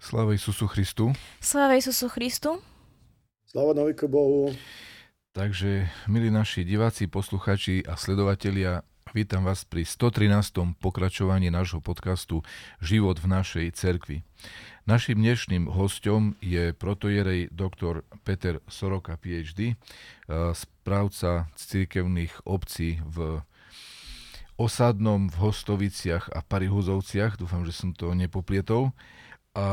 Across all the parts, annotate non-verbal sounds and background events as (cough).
Sláva Isusu Christu. Sláva Isusu Christu. Sláva naviku Bohu. Takže, milí naši diváci, posluchači a sledovatelia, vítam vás pri 113. pokračovaní nášho podcastu Život v našej cerkvi. Našim dnešným hostom je protojerej doktor Peter Soroka, PhD, eh, správca církevných obcí v Osadnom, v Hostoviciach a Parihuzovciach. Dúfam, že som to nepoplietol a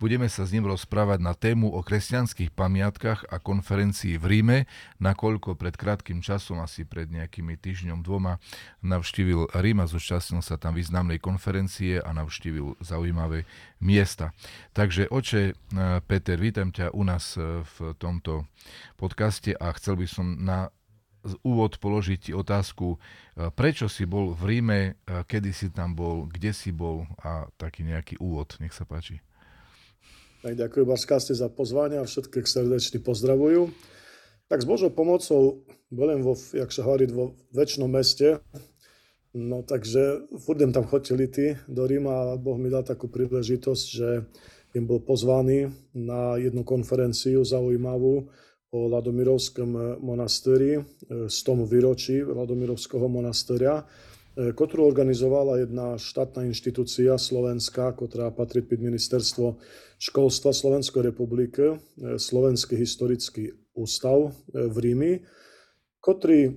budeme sa s ním rozprávať na tému o kresťanských pamiatkách a konferencii v Ríme, nakoľko pred krátkým časom, asi pred nejakými týždňom dvoma, navštívil Rím a zúčastnil sa tam významnej konferencie a navštívil zaujímavé miesta. Takže oče Peter, vítam ťa u nás e, v tomto podcaste a chcel by som na úvod položiť ti otázku, e, prečo si bol v Ríme, e, kedy si tam bol, kde si bol a taký nejaký úvod. Nech sa páči. Tak ďakujem Barskáste za pozvanie a všetkých srdečne pozdravujú. Tak s Božou pomocou budem vo, jak sa hovorí, vo väčšnom meste. No takže furdem tam chodili ty do Ríma a Boh mi dal takú príležitosť, že im bol pozvaný na jednu konferenciu zaujímavú, o Ladomirovskom e, monastéri, z e, tomu výročí Ladomirovského monastéria, e, ktorú organizovala jedna štátna inštitúcia slovenská, ktorá patrí pod ministerstvo školstva Slovenskej republiky, Slovenský historický ústav v Rími, ktorý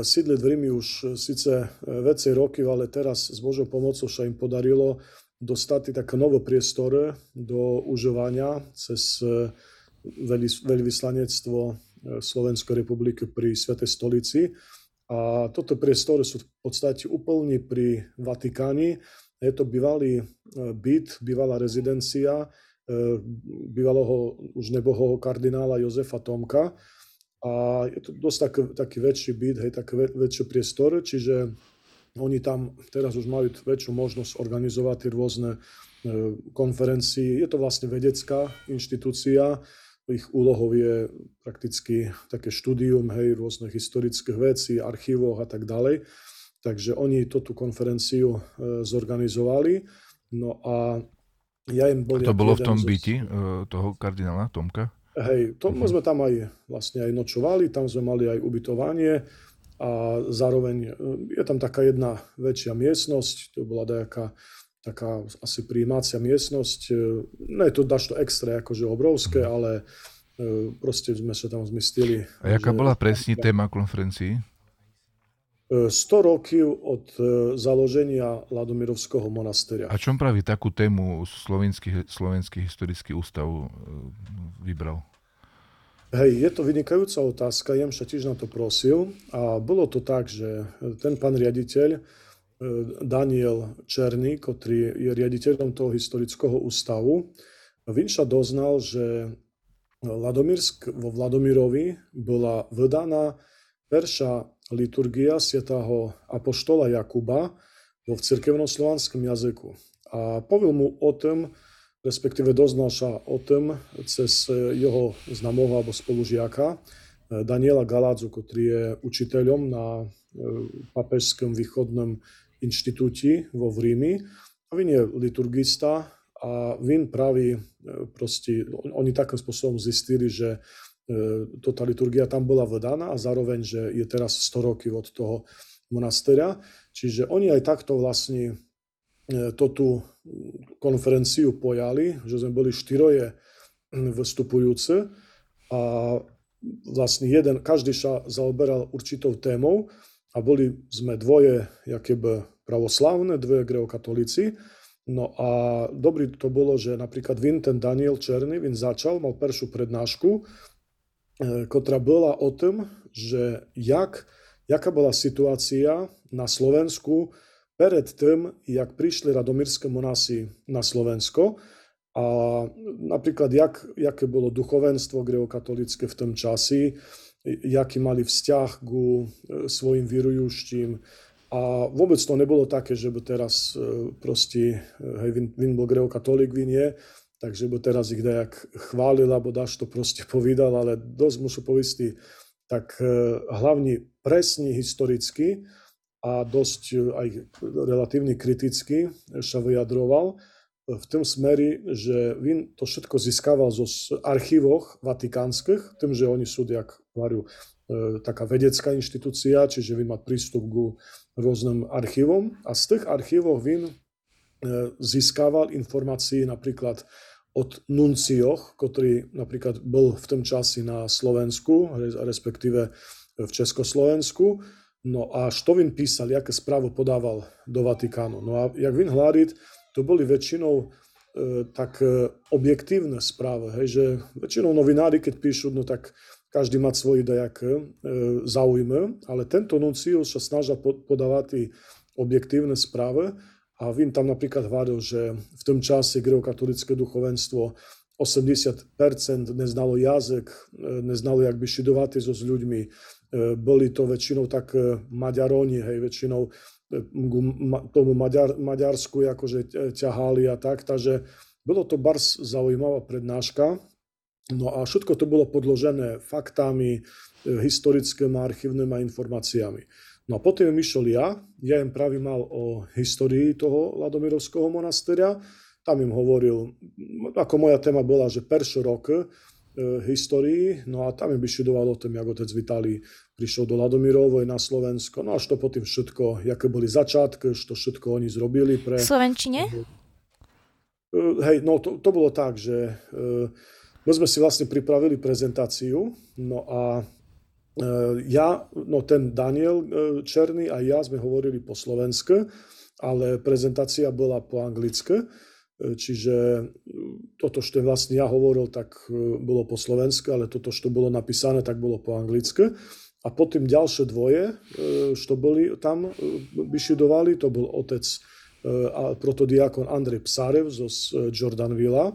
sídli v Rími už síce veci roky, ale teraz s Božou pomocou sa im podarilo dostať také nové priestory do užívania cez veľvyslanectvo e, Slovenskej republiky pri Svetej stolici. A toto priestory sú v podstate úplne pri Vatikáni. Je to bývalý e, byt, bývalá rezidencia e, bývalého už nebohého kardinála Jozefa Tomka. A je to dosť taký, taký väčší byt, hej, taký väčší priestor, čiže oni tam teraz už majú väčšiu možnosť organizovať tie rôzne konferencie. Je to vlastne vedecká inštitúcia, ich úlohou je prakticky také štúdium hej, rôznych historických vecí, archívov a tak ďalej. Takže oni tú konferenciu e, zorganizovali. No a ja im bol... A to bolo v tom byti e, toho kardinála Tomka? Hej, to, uh-huh. sme tam aj vlastne aj nočovali, tam sme mali aj ubytovanie a zároveň e, je tam taká jedna väčšia miestnosť, to bola nejaká taká asi príjímacia miestnosť. E, nie je to dašto extra, akože obrovské, mhm. ale e, proste sme sa tam zmestili. A jaká že... bola presne téma konferencií? 100 e, rokov od založenia Ladomirovského monastéria. A čom praví takú tému Slovenský, Slovenský historický ústav vybral? Hej, je to vynikajúca otázka, jem sa tiež na to prosil a bolo to tak, že ten pán riaditeľ Daniel Černý, ktorý je riaditeľom toho historického ústavu, Vinša doznal, že Ladomirsk, vo Vladomirovi bola vydaná perša liturgia svätého apoštola Jakuba vo v cirkevnoslovanskom jazyku. A povil mu o tom, respektíve doznal sa o tom cez jeho známoho alebo spolužiaka Daniela Galádzu, ktorý je učiteľom na e, papežskom východnom inštitúti vo. A vin je liturgista a vin praví, e, proste, oni takým spôsobom zistili, že e, to tá liturgia tam bola vydaná a zároveň, že je teraz 100 roky od toho monastera. Čiže oni aj takto vlastne e, to tú konferenciu pojali, že sme boli štyroje vystupujúce a vlastne jeden, každý sa zaoberal určitou témou a boli sme dvoje, jakéby pravoslavné, dve greokatolíci. No a dobrý to bolo, že napríklad Vin, ten Daniel Černý, Vin začal, mal peršiu prednášku, e, ktorá bola o tom, že jak, jaká bola situácia na Slovensku pred tým, jak prišli radomírske monasy na Slovensko a napríklad, jak, jaké bolo duchovenstvo greokatolické v tom časi, jaký mali vzťah ku e, svojim vyrujúštím, a vôbec to nebolo také, že by teraz e, proste, e, hej, Vin, Vin bol greokatolík, Vin je, takže by teraz ich dajak chválil, alebo dáš to proste (laughs) povedal, ale dosť musú povieť tak e, hlavne presne historicky a dosť aj relatívne kriticky sa vyjadroval. v tom smeri, že Vin to všetko získaval zo archívoch vatikánskych, tým, že oni sú, jak hovorím, e, taká vedecká inštitúcia, čiže Vin má prístup k rôznym archívom a z tých archívov Vin e, získaval informácie napríklad od nuncioch, ktorý napríklad bol v tom časi na Slovensku, respektíve v Československu. No a što Vin písal, jaké správu podával do Vatikánu. No a jak Vin hládiť, to boli väčšinou e, tak e, objektívne správy, hej, že väčšinou novinári, keď píšu, no tak každý má e, zaujme, ale tento nuncius sa snažia podávať objektívne správy a tam napríklad hovoril, že v tom čase grekokatolické duchovenstvo 80% neznalo jazyk, neznalo, jak by šidovať so s ľuďmi. Boli to väčšinou tak Maďaroni, hej, väčšinou tomu Maďar, Maďarsku akože ťahali a tak, takže bolo to bars zaujímavá prednáška. No a všetko to bolo podložené faktami, e, historickými archívnymi informáciami. No a potom išiel ja, ja im práve mal o histórii toho Ladomirovského monasteria, tam im hovoril, ako moja téma bola, že peršo rok E, histórii, no a tam im vyštudoval o tom, jak otec Vitali prišiel do Ladomirovoj na Slovensko, no až to potom všetko, aké boli začiatky, to všetko oni zrobili pre... V Slovenčine? E, hej, no to, to bolo tak, že e, my sme si vlastne pripravili prezentáciu, no a ja, no ten Daniel Černý a ja sme hovorili po slovensku, ale prezentácia bola po anglicky. E, čiže e, toto, čo vlastne ja hovoril, tak e, bolo po slovensku, ale toto, čo bolo napísané, tak bolo po anglicky. A potom ďalšie dvoje, čo boli tam vyšidovali, to bol otec protodiakon Andrej Psarev zo Jordanvilla.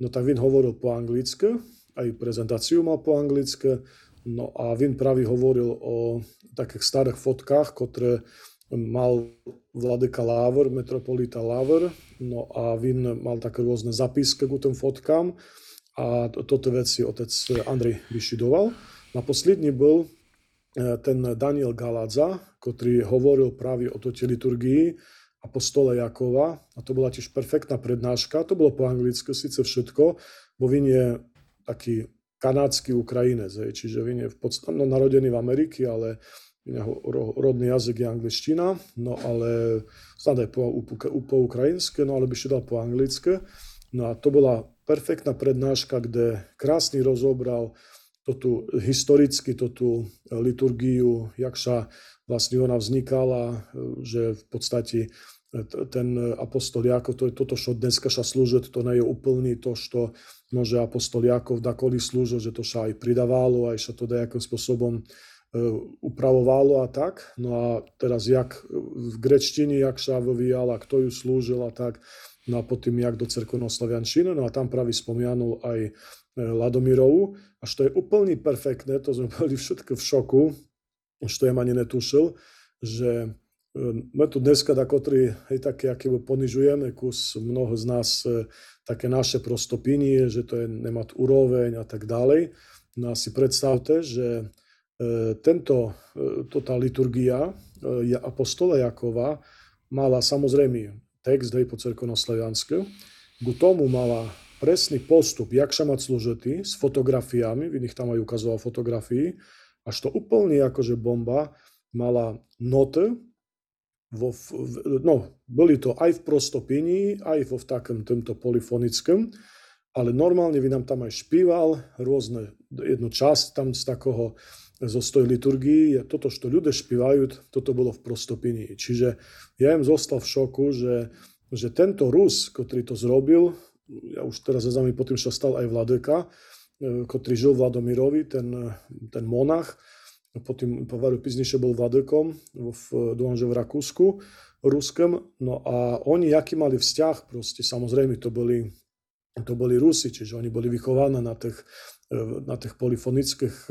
No tak Vin hovoril po anglicky, aj prezentáciu mal po anglicky. No a Vin práve hovoril o takých starých fotkách, ktoré mal vladyka Lávr, metropolita Lávr, no a Vin mal také rôzne zapisky k tým fotkám a toto veci otec Andrej vyšidoval. Na poslední bol e, ten Daniel Galadza, ktorý hovoril práve o tej liturgii apostola Jakova a to bola tiež perfektná prednáška, to bolo po anglicky síce všetko, bo Vin je taký kanádsky Ukrajinec, čiže Vin je v podstate no, narodený v Amerike, ale jeho rodný jazyk je angličtina, no ale snad aj po, po ukrajinsky, no ale by dal po anglicky. No a to bola perfektná prednáška, kde krásny rozobral tú historicky, tú liturgiu, jak sa vlastne ona vznikala, že v podstate ten apostol Jakov, to je toto, čo dneska sa slúži, to nie je úplný to, čo môže apostol Jakov dakoli slúžil, že to sa aj pridávalo, aj sa to nejakým spôsobom E, upravovalo a tak. No a teraz jak v grečtine, jak sa vyvíjala, kto ju slúžil a tak. No a potom jak do cerkovnoslaviančiny. No a tam práve spomianul aj e, Ladomirovu. Až to je úplne perfektné, to sme (laughs) boli všetko v šoku, to ja ani netušil, že e, my tu dneska takotri hej, také, aké ponižujeme, kus mnoho z nás také naše prostopinie, že to je nemať úroveň a tak ďalej. No a si predstavte, že E, tento, e, tá liturgia e, apostola Jakova mala samozrejme text aj po cerkonoslaviansky, k tomu mala presný postup, jak sa mať služety s fotografiami, v iných tam aj ukazoval fotografii, až to úplne akože bomba, mala noty, vo, no, boli to aj v prostopini, aj vo v takom tomto polifonickém, ale normálne by nám tam aj špíval rôzne, jednu časť tam z takého zo stoj liturgii, toto, čo ľudia špívajú, toto bolo v prostopini. Čiže ja im zostal v šoku, že, že tento Rus, ktorý to zrobil, ja už teraz zaznámim po tým, čo stal aj Vladeka, e, žil v Vladomirovi, ten, ten monach, potom povaru piznejšie bol Vladekom v, dúfam, že v Rakúsku, Ruskom, no a oni, aký mali vzťah, proste samozrejme to boli, to boli Rusi, čiže oni boli vychovaní na tých na tých polifonických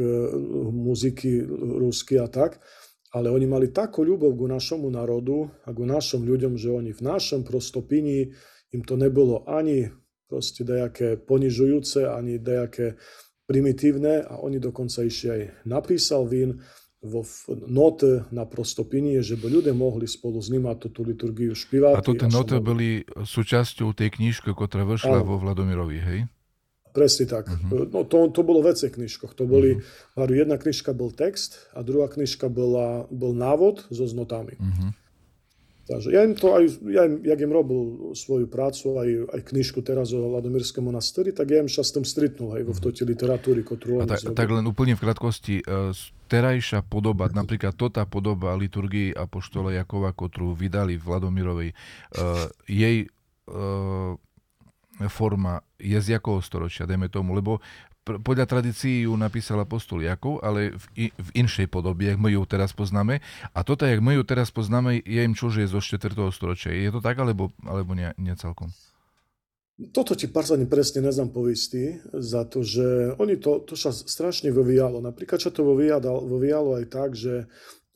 muziky rusky a tak, ale oni mali takú ľubov ku našemu národu a ku našim ľuďom, že oni v našom prostopini im to nebolo ani proste dajaké ponižujúce, ani dajaké primitívne a oni dokonca ešte aj napísal vín vo noty na prostopinie, żeby ľudia mohli spolu znímať tú liturgiu špívať. A to tie noty boli súčasťou tej knižky, ktorá vyšla vo Vladomirovi, hej? Presne tak. Uh-huh. No, to, to bolo vece knižkoch. To boli, uh-huh. jedna knižka bol text a druhá knižka bola, bol návod so znotami. Uh-huh. Takže ja im to aj, ja im, jak im robil svoju prácu, aj, aj knižku teraz o Ladomírskom monastíri, tak ja im sa s tým stretnul aj vo v tej literatúry, ktorú oni tak, tak len úplne v krátkosti, uh, terajšia podoba, napríklad tota podoba liturgii Apoštola Jakova, ktorú vydali v Ladomirovej, uh, jej uh, forma je z jakého storočia, dajme tomu, lebo podľa tradícií ju napísal apostol Jakov, ale v, v inšej podobe, jak my ju teraz poznáme. A toto, jak my ju teraz poznáme, je im čo, že je zo 4. storočia. Je to tak, alebo, alebo nie, nie celkom? Toto ti bardzo presne neznám povistí, za to, že oni to, to sa strašne vyvíjalo. Napríklad, čo to vyvíjalo, vyvíjalo aj tak, že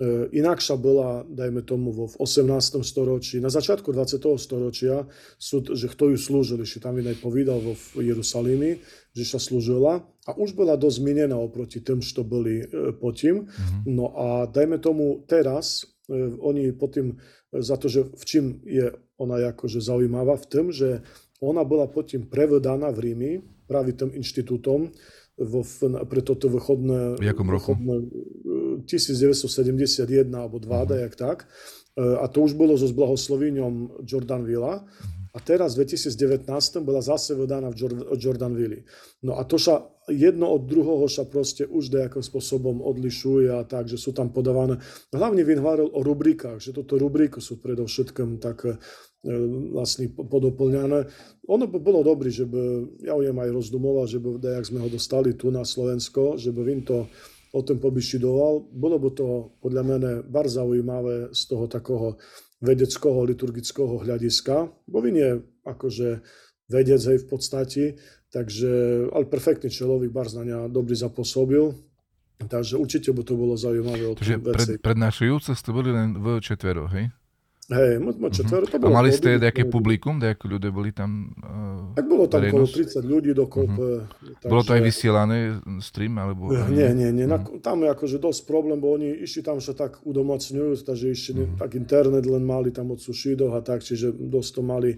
E, inakša bola, dajme tomu, vo 18. storočí, na začiatku 20. storočia, sú, že kto ju slúžili, že tam aj povedal vo Jerusalimi, že sa slúžila a už bola dosť zmienená oproti tým, čo boli e, tým. Mm-hmm. No a dajme tomu teraz, e, oni tým, za to, že v čím je ona akože zaujímavá, v tom, že ona bola tým prevedaná v Rími práve tým inštitútom, vo, pre toto východné, v jakom roku? Východné, 1971 alebo 2, uh-huh. jak tak. A to už bolo so zblahoslovením Jordanvilla. A teraz v 2019 bola zase vydaná v Jordanville. No a to sa jedno od druhého sa proste už nejakým spôsobom odlišuje a tak, že sú tam podávané. Hlavne hovoril o rubrikách, že toto rubriky sú predovšetkým tak vlastne podoplňané. Ono by bolo dobré, že by, ja o aj rozdumoval, že by, jak sme ho dostali tu na Slovensko, že by Vin to o tom pobyšidoval. Bolo by to podľa mene bar zaujímavé z toho takého vedeckého, liturgického hľadiska, bo vy nie akože vedec hej v podstate, takže, ale perfektný človek, bar znania dobrý zapôsobil, takže určite by to bolo zaujímavé. Takže pred, prednášajúce ste boli len v četvero, hej? Hej, mo, mo četvero, to bolo. A mali ste nejaké publikum, nejaké ľudia boli tam? Uh, tak bolo tam okolo 30 ľudí dokope. Uh-huh. Takže... Bolo to aj vysielané stream? Alebo... Nie, nie, nie. Uh-huh. Tam je akože dosť problém, bo oni išli tam sa tak udomocňujú, takže išli uh-huh. tak internet len mali tam od sušidov a tak, čiže dosť to mali e,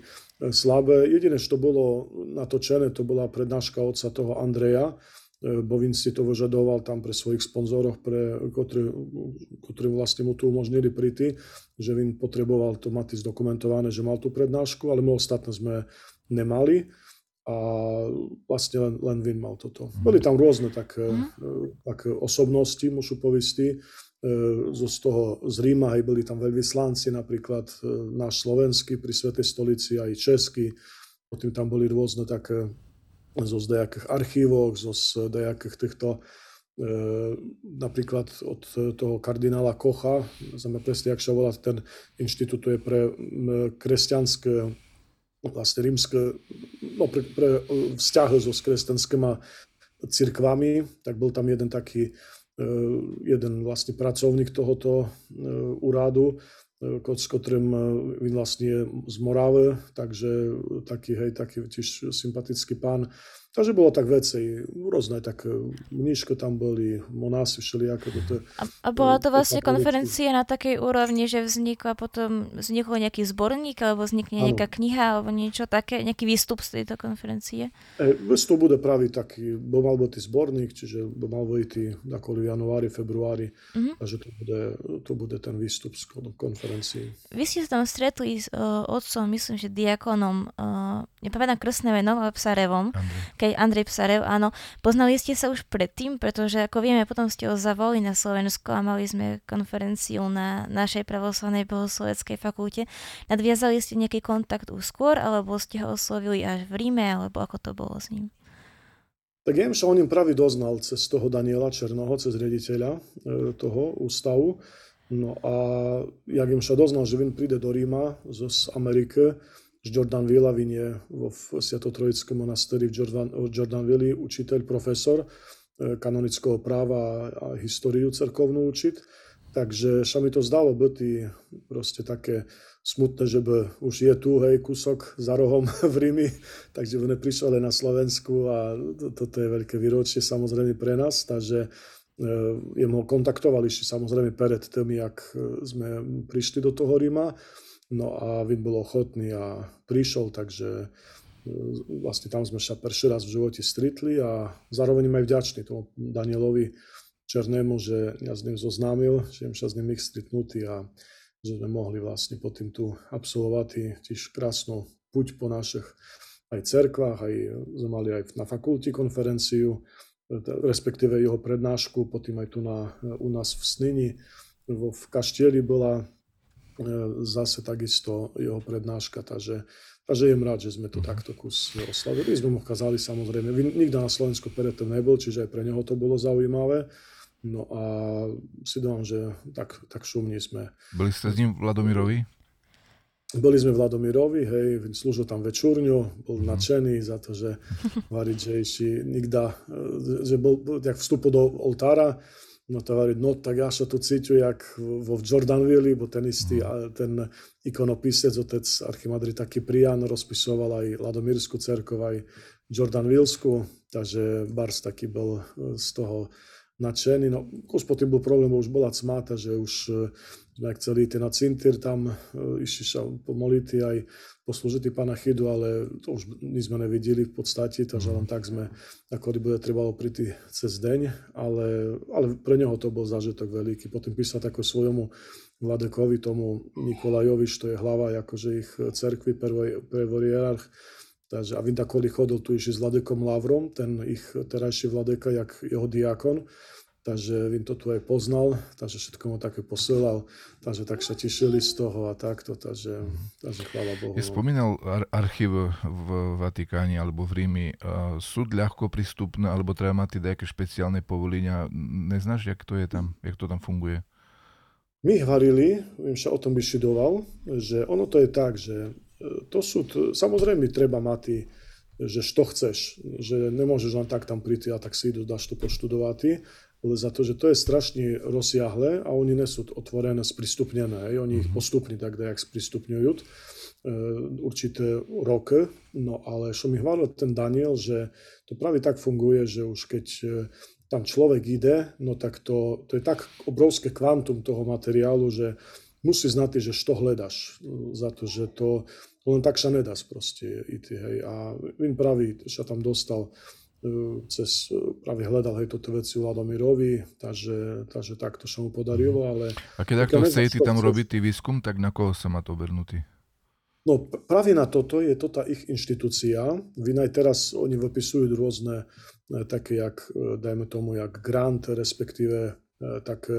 slabé. Jediné, čo bolo natočené, to bola prednáška otca toho Andreja, E, Bovin si to vyžadoval tam pre svojich sponzoroch, pre, ktorí, ktorí vlastne mu tu umožnili príty, že Vin potreboval to mať zdokumentované, že mal tú prednášku, ale my ostatné sme nemali a vlastne len, len Vin mal toto. Mm. Boli tam rôzne tak, mm. tak osobnosti, môžu povisti, zo z toho z Ríma, aj boli tam veľvyslanci, napríklad náš slovenský pri Svetej stolici, aj český, potom tam boli rôzne také zo zdejakých archívoch, zo zdejakých týchto e, napríklad od toho kardinála Kocha, znamená presne, jak sa volá ten inštitút, je pre kresťanské, vlastne rímske, no pre, pre vzťahy so kresťanskými cirkvami, tak bol tam jeden taký, e, jeden vlastne pracovník tohoto e, úradu, s ktorým vy vlastne z Morave, takže taký, hej, taký tiež sympatický pán. Takže bolo tak veci, rôzne, tak mníško tam boli, monásy všelijaké. To, a, a bola to vlastne konferencia na takej úrovni, že vznikla potom, vznikol nejaký zborník, alebo vznikne nejaká ano. kniha, alebo niečo také, nejaký výstup z tejto konferencie? E, výstup bude pravý taký, bo mal byť zborník, čiže bo mal byť v januári, februári, uh-huh. takže to bude, to bude ten výstup z konferencii. Vy ste sa tam stretli s uh, otcom, myslím, že diakonom, uh, nepamätám krstné meno, ale Psarevom, Andrej keď Andrej Psarev, áno. Poznali ste sa už predtým, pretože ako vieme, potom ste ho zavolali na Slovensku a mali sme konferenciu na našej pravoslavnej bohosloveckej fakulte. Nadviazali ste nejaký kontakt už skôr, alebo ste ho oslovili až v Ríme, alebo ako to bolo s ním? Tak ja sa o ním pravi doznal cez toho Daniela Černoho, cez riaditeľa e, toho ústavu. No a jak im sa doznal, že vin príde do Ríma z Ameriky, Jordan Vilavin je Sviatotrojickom monastéri v Jordan, Jordanville učiteľ, profesor e, kanonického práva a históriu cerkovnú učiť. Takže sa mi to zdalo byť proste také smutné, že by už je tu, hej, kúsok za rohom (laughs) v Rími, takže by neprišiel na Slovensku a to, toto je veľké výročie samozrejme pre nás, takže jemu kontaktovali ešte samozrejme pred tým, jak sme prišli do toho Ríma. No a Vin bol ochotný a prišiel, takže vlastne tam sme sa prvý raz v živote stretli a zároveň aj vďačný tomu Danielovi Černému, že ja s ním zoznámil, že sa s ním ich stretnutý a že sme mohli vlastne po tým tu absolvovať tiež krásnu puť po našich aj cerkvách, aj sme mali aj na fakulti konferenciu, respektíve jeho prednášku, potom aj tu na, u nás v Snini, vo, v Kaštieli bola. e, zase takisto jeho prednáška, takže, takže jem rád, že sme to mhm. takto kus oslavili. Sme mu ukázali samozrejme, nikto na Slovensku predtým nebol, čiže aj pre neho to bolo zaujímavé. No a si dám, že tak, tak šumní sme. Boli ste s ním Vladomirovi? Boli sme v Vladomirovi, hej, slúžil tam večúrňu, bol mm. nadšený za to, že že ešte nikda, že bol, jak vstupol do oltára, no to variť, no tak ja sa tu cítim, jak vo Jordanville, bo ten istý, mm. ten ikonopisec, otec Archimadrita Kyprian, rozpisoval aj Ladomírsku cerkov, aj Jordanvilsku, takže Bars taký bol z toho nadšený. No, už potom bol problém, bo už bola cmáta, že už sme chceli ísť na cintír tam, e, išli sa pomoliť aj poslúžiť pána Chydu, ale to už nič sme nevideli v podstate, takže len tak sme, ako bude trebalo prísť cez deň, ale, ale pre neho to bol zážitok veľký. Potom písal tako svojmu Vladekovi, tomu Nikolajovi, što je hlava akože ich cerkvy, prvý hierarch, Takže a Vinda Koli chodil tu ešte s Vladekom Lavrom, ten ich terajší Vladeka, jak jeho diakon. Takže Vin to tu aj poznal, takže všetko mu také posielal, takže tak sa tešili z toho a takto, takže, takže chvála Bohu. Je spomínal ar- archív v Vatikáne alebo v Rími. Sú ľahko prístupné, alebo treba mať nejaké špeciálne povolenia? Neznáš, jak to je tam, jak to tam funguje? My hvarili, viem sa o tom vyšidoval, že ono to je tak, že to sú, samozrejme treba mať, že što chceš, že nemôžeš len tak tam prísť a tak si idú, dáš to poštudovať, ale za to, že to je strašne rozsiahle a oni nesú otvorené, sprístupnené, oni ich mhm. postupne tak dajak sprístupňujú e, určité roky, no ale čo mi hvalil ten Daniel, že to práve tak funguje, že už keď e, tam človek ide, no tak to, to je tak obrovské kvantum toho materiálu, že musí znať, že što hledáš, za to, že to len tak sa nedá proste ísť, hej. A in pravý sa tam dostal e, cez, práve hľadal hej toto veci Vladomirovi, takže, takže takto sa mu podarilo, mhm. ale... A keď takto chce ty tam robiť tý výskum, tak na koho sa má to obrnutý? No práve na toto je to tá ich inštitúcia. Vy aj teraz oni vypisujú rôzne e, také, jak, e, dajme tomu, jak grant, respektíve tak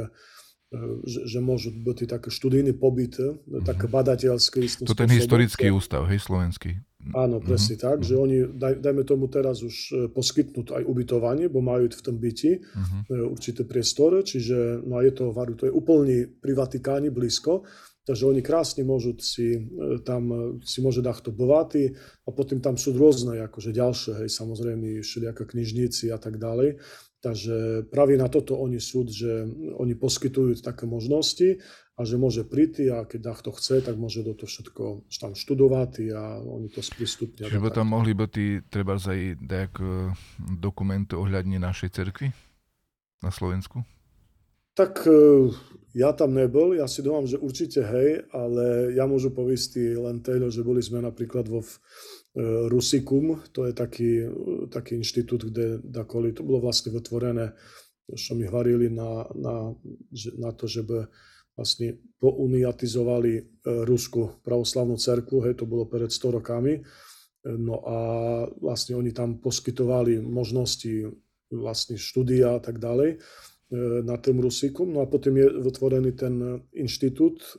že, že môžu byť také študijný pobyt, mm-hmm. také badateľské. To ten historický ústav, hej, slovenský. Áno, presne mm-hmm. tak, že oni, daj, dajme tomu teraz už e, poskytnúť aj ubytovanie, bo majú v tom byti mm-hmm. určité priestory, čiže no a je to, varu, to je úplne pri Vatikáni blízko, takže oni krásne môžu si e, tam, si môže dať to bovatý a potom tam sú rôzne, akože ďalšie, hej, samozrejme, všelijaké knižníci a tak ďalej. Takže práve na toto oni súd, že oni poskytujú také možnosti a že môže prísť a keď to chce, tak môže do to všetko tam študovať a oni to sprístupnia. Že by tam mohli byť treba aj dajak e, dokument ohľadne našej cerkvy na Slovensku? Tak e, ja tam nebol, ja si domám, že určite hej, ale ja môžu povieť len to, že boli sme napríklad vo Rusikum, to je taký, taký inštitút, kde dakoli, to bolo vlastne vytvorené, čo mi hovorili na, na, na to, že by vlastne pouniatizovali e, Rusku pravoslavnú cerkvu, hej, to bolo pred 100 rokami. E, no a vlastne oni tam poskytovali možnosti vlastne štúdia a tak ďalej na tým Rusikum. No a potom je vytvorený ten inštitút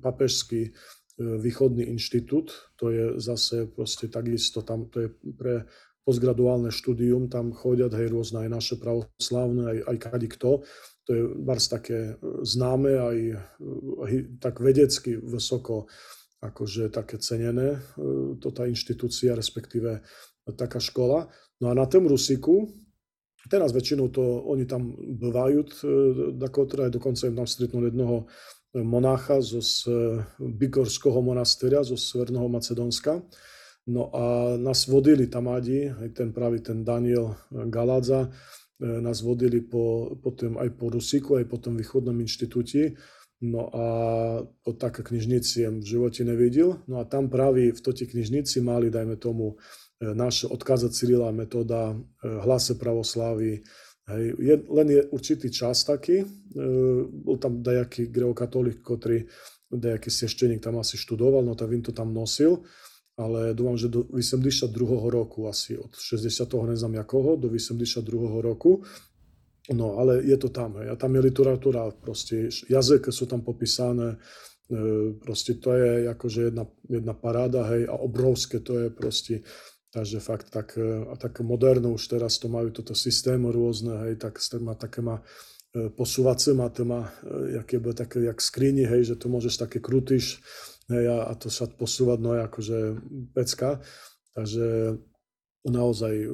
papežský Východný inštitút, to je zase proste takisto, tam to je pre postgraduálne štúdium, tam chodia aj rôzne aj naše pravoslavné, aj, aj kadi kto. To je bars také e, známe, aj, aj tak vedecky vysoko akože také cenené, e, to tá inštitúcia, respektíve taká škola. No a na tom Rusiku, teraz väčšinou to oni tam bývajú, e, dokonca im tam stretnú jednoho monácha zo Bigorského monasteria, zo Severného Macedónska. No a nás vodili tam aj ten pravý ten Daniel Galádza, nás vodili po, potom aj po Rusíku, aj po tom východnom inštitúti. No a to také knižnici v živote nevidel. No a tam práve v toti knižnici mali, dajme tomu, e, naše odkaza Cyrila metóda, e, hlase pravoslávy. Hej. Je, len je určitý čas taký. E, bol tam dajaký greokatolík, ktorý dajaký svešteník tam asi študoval, no tak vím to tam nosil. Ale dúfam, že do 82. roku, asi od 60. neznám jakoho, do 82. roku No, ale je to tam, hej. A tam je literatúra, proste jazyky sú tam popísané, e, proste to je akože jedna, jedna paráda, hej, a obrovské to je proste, takže fakt tak, e, a tak moderno už teraz to majú toto systémy rôzne, hej, tak má také má e, posúvacie má to má, jak je také, jak skrini, hej, že to môžeš také krutiš, hej, a, a to sa posúvať, no je akože pecka, takže naozaj e,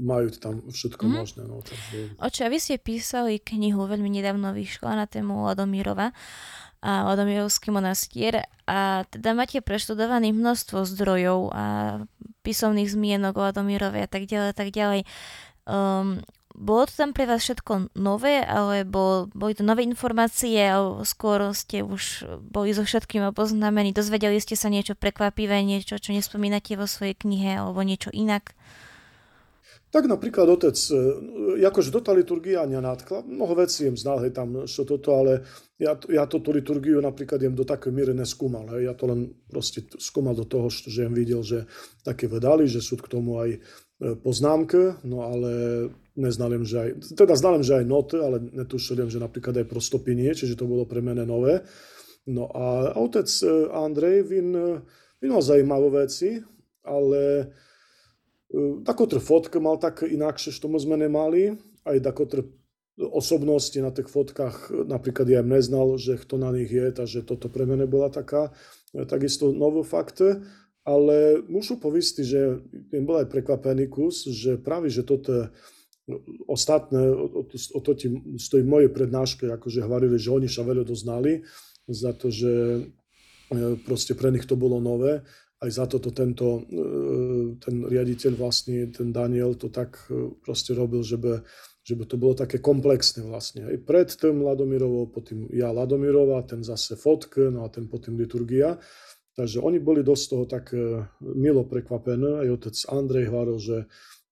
majú tam všetko mm. možné. No, takže... Oče, vy ste písali knihu, veľmi nedávno vyšla na tému Ladomírova a Ladomírovský monastier a teda máte preštudovaný množstvo zdrojov a písomných zmienok o Ladomírove a tak ďalej, tak ďalej. Um, bolo to tam pre vás všetko nové, alebo boli to nové informácie, alebo skôr ste už boli so všetkým oboznámení, dozvedeli ste sa niečo prekvapivé, niečo, čo nespomínate vo svojej knihe, alebo niečo inak? Tak napríklad otec, e, akože do tá liturgia nenátkla, mnoho vecí jem znal, hej, tam čo toto, ale ja, ja tú liturgiu napríklad jem do takej miery neskúmal, hej, ja to len proste skúmal do toho, že jem videl, že také vedali, že sú k tomu aj E, poznámky, no ale neznalím, že aj, teda znalím, že aj noty, ale netušilím, že napríklad aj prostopinie, čiže to bolo pre mene nové. No a otec e, Andrej, vin, vin mal zajímavé veci, ale takotre fotky mal tak inakšie, što sme nemali, aj takotre osobnosti na tých fotkách, napríklad ja im neznal, že kto na nich je, takže toto pre mene bola taká e, takisto nový fakt. Ale mušu povisti, že im bol aj prekvapený kus, že práve, že toto ostatné, o, o to ti stojí moje prednáške, akože hovorili, že oni sa veľa doznali, za to, že e, proste pre nich to bolo nové. Aj za to tento, e, ten riaditeľ vlastne, ten Daniel to tak e, proste robil, že by, že by to bolo také komplexné vlastne. Aj pred tým Ladomirovou, potom ja Ladomirova, ten zase fotky, no a ten potom liturgia. Takže oni boli dosť toho tak e, milo prekvapené. Aj otec Andrej hovoril, že,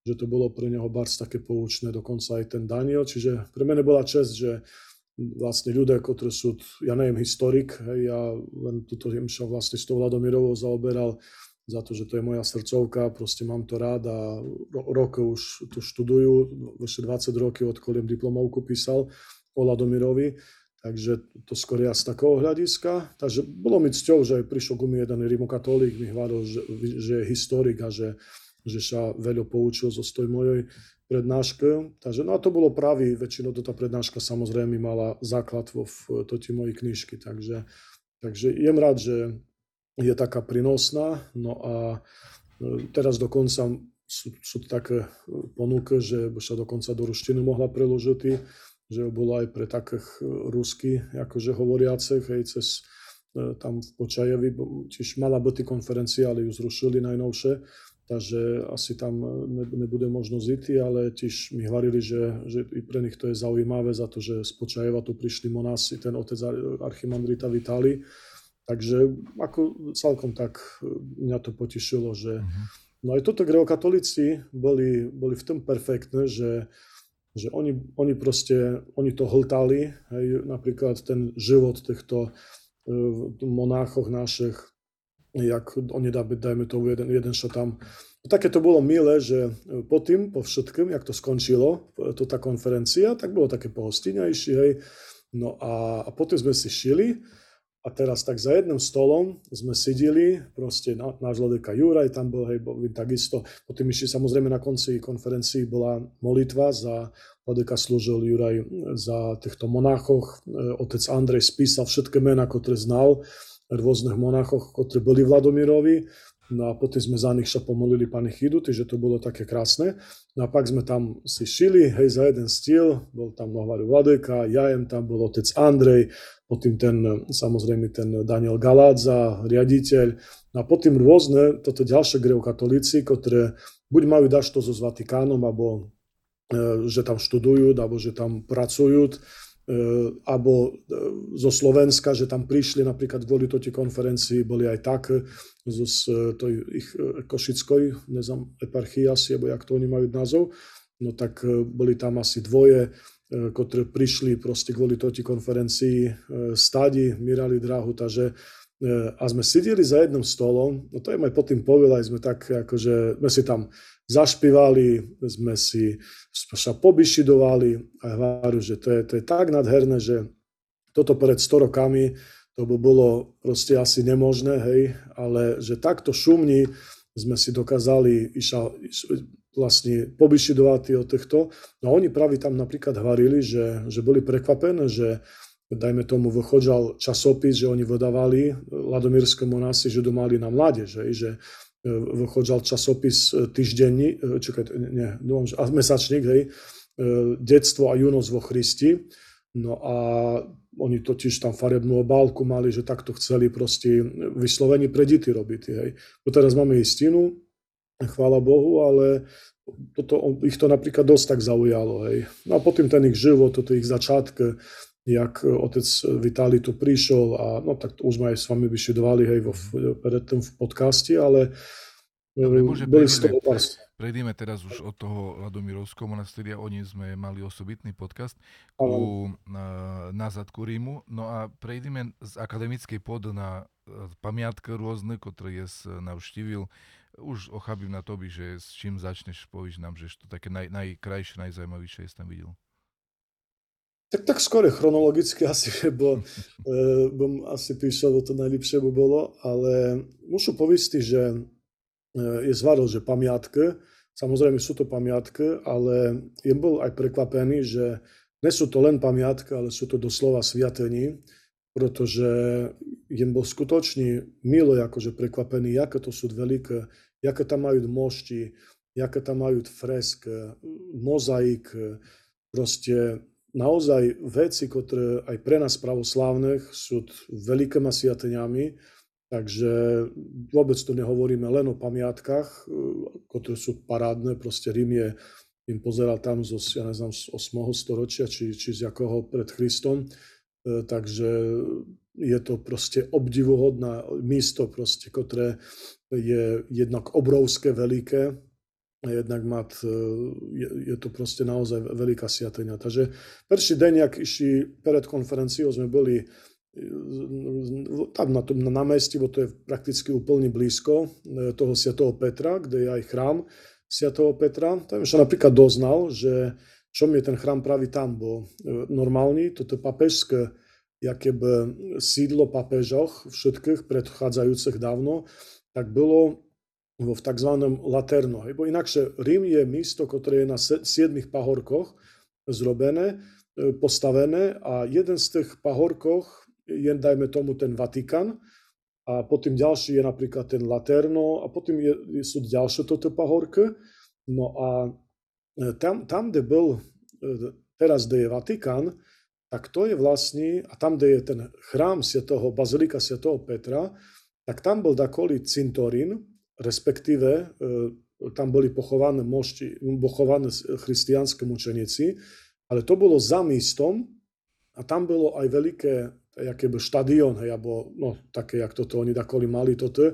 že to bolo pre neho barc také poučné, dokonca aj ten Daniel. Čiže pre mene bola čest, že vlastne ľudia, ktorí sú, ja neviem, historik, hej, ja len tuto im sa vlastne s tou Vladomirovou zaoberal za to, že to je moja srdcovka, proste mám to rád a roky už tu študujú, vyše 20 rokov, odkoliem diplomovku písal o Vladomirovi Takže to skôr ja z takého hľadiska. Takže bolo mi cťou, že prišiel ku mi jeden rimokatolík, mi hľadal, že, že je historik a že, že sa veľa poučil zo stoj mojej prednáške. Takže no a to bolo pravý, väčšinou tá prednáška samozrejme mala základ vo v toti mojej knižky. Takže, takže jem rád, že je taká prínosná. No a e, teraz dokonca sú, sú také ponuky, že by sa dokonca do ruštiny mohla preložiť že bolo aj pre takých e, rusky, akože hovoriacich, hej, cez e, tam v Počajevi, tiež mala byť konferencia, ale ju zrušili najnovšie, takže asi tam e, nebude možnosť ísť, ale tiež mi hovorili, že, že i pre nich to je zaujímavé za to, že z Počajeva tu prišli monási, ten otec Archimandrita Vitali, takže ako celkom tak mňa to potešilo, že uh-huh. no aj toto greokatolíci boli, boli v tom perfektné, že že oni, oni proste, oni to hltali, hej, napríklad ten život týchto uh, monáchoch našich, jak oni dá, dajme tomu jeden, jeden čo tam, také to bolo milé, že po tým, po všetkým, jak to skončilo, to tá konferencia, tak bolo také pohostinejšie, hej, no a, a potom sme si šili, a teraz tak za jedným stolom sme sedeli, proste náš Ladeka Juraj tam bol, hej, bol takisto. Potom ešte samozrejme na konci konferencii bola molitva za Ladeka slúžil Juraj za týchto monáchoch. E, otec Andrej spísal všetky mená, ktoré znal, rôznych monáchoch, ktorí boli Vladomirovi. No a potom sme za nich sa pomolili Pani Chidu, takže to bolo také krásne. No a pak sme tam si šili, hej, za jeden stíl, bol tam Nohvaru Vladeka, jem tam, bol otec Andrej, potom ten, samozrejme ten Daniel Galádza, riaditeľ, no a potom rôzne, toto ďalšie greokatolíci, ktoré buď majú dašto so s Vatikánom, alebo že tam študujú, alebo že tam pracujú, alebo zo Slovenska, že tam prišli napríklad kvôli toti konferencii, boli aj tak zo tej ich košickoj, neznam, eparchii asi, alebo jak to oni majú názov, no tak boli tam asi dvoje, ktoré prišli proste kvôli toti konferencii stadi, mirali dráhu, takže a sme sedeli za jedným stolom, no to je aj pod tým povedali, sme tak akože, sme si tam zašpívali, sme si sa pobyšidovali a hovorím, že to je, to je tak nadherné, že toto pred 100 rokami to by bolo proste asi nemožné, hej, ale že takto šumní sme si dokázali iša, vlastne pobyšidovať o týchto. No oni práve tam napríklad hovorili, že, že boli prekvapené, že dajme tomu vychodžal časopis, že oni vydávali Ladomírskému nasi, že domali na mládež, hej, že vychodžal časopis e, týždenní, e, čakaj, nie, dúfam, že, a mesačník, hej, e, detstvo a junosť vo Christi. No a oni totiž tam farebnú obálku mali, že takto chceli proste vyslovene pre deti robiť. Hej. No teraz máme istinu, chvála Bohu, ale toto, ich to napríklad dosť tak zaujalo. Hej. No a potom ten ich život, toto ich začátk, jak otec Vitali tu prišiel a no tak už sme aj s vami vyšedovali hej vo, predtým v podcaste, ale Dobre, bože, boli z toho pár... Prejdeme teraz už od toho Ladomírovského monasteria, o nej sme mali osobitný podcast ku, na, nazad ku Rímu. No a prejdeme z akademickej pod na e, pamiatky rôzne, ktoré je navštívil. Už ochabím na by, že s čím začneš, povíš nám, že to také naj, najkrajšie, najzajímavejšie je tam videl. Tak tak skôr chronologicky (laughs) asi, bo e, bom asi písal, to najlepšie by bolo, ale mušu povisti, že e, je zvaril, že pamiatky, samozrejme sú to pamiatky, ale jem bol aj prekvapený, že nie sú to len pamiatky, ale sú to doslova sviatení, pretože jem bol skutočne milo akože prekvapený, aké to sú veľké, aké tam majú mošti, aké tam majú fresk, mozaik, proste naozaj veci, ktoré aj pre nás pravoslávnych sú veľkými sviateniami, takže vôbec tu nehovoríme len o pamiatkách, e, ktoré sú parádne, proste Rím je, im pozeral tam zo, ja neznám, z 8. storočia, či, či z jakoho pred Kristom, takže je to proste obdivuhodné místo, proste, ktoré je jednak obrovské, veľké, jednak mat, e, je, je to proste naozaj veľká siatenia. Takže prvý deň, jak išli pred konferenciou, sme boli e, tam na tom na námestí, bo to je prakticky úplne blízko e, toho Sviatého Petra, kde je aj chrám Sviatého Petra. Tam som napríklad doznal, že čo mi ten chrám praví tam, bo normálny, toto papežské jakéby sídlo papežoch všetkých predchádzajúcich dávno, tak bolo v tzv. Laterno. Bo inakšie Rím je místo, ktoré je na siedmých pahorkoch zrobené, e, postavené a jeden z tých pahorkoch je, dajme tomu, ten Vatikán a potom ďalší je napríklad ten Laterno a potom je, sú ďalšie toto pahorky. No a tam, tam, kde bol e, teraz, kde je Vatikán, tak to je vlastne, a tam, kde je ten chrám Svetého, Bazilika Svetého Petra, tak tam bol dakoli cintorín, respektíve e, tam boli pochované, mošti, pochované chrystianské mučeníci, ale to bolo za místom a tam bolo aj veľké jakéby štadión, hej, alebo no, také, jak toto oni takoli mali toto, e,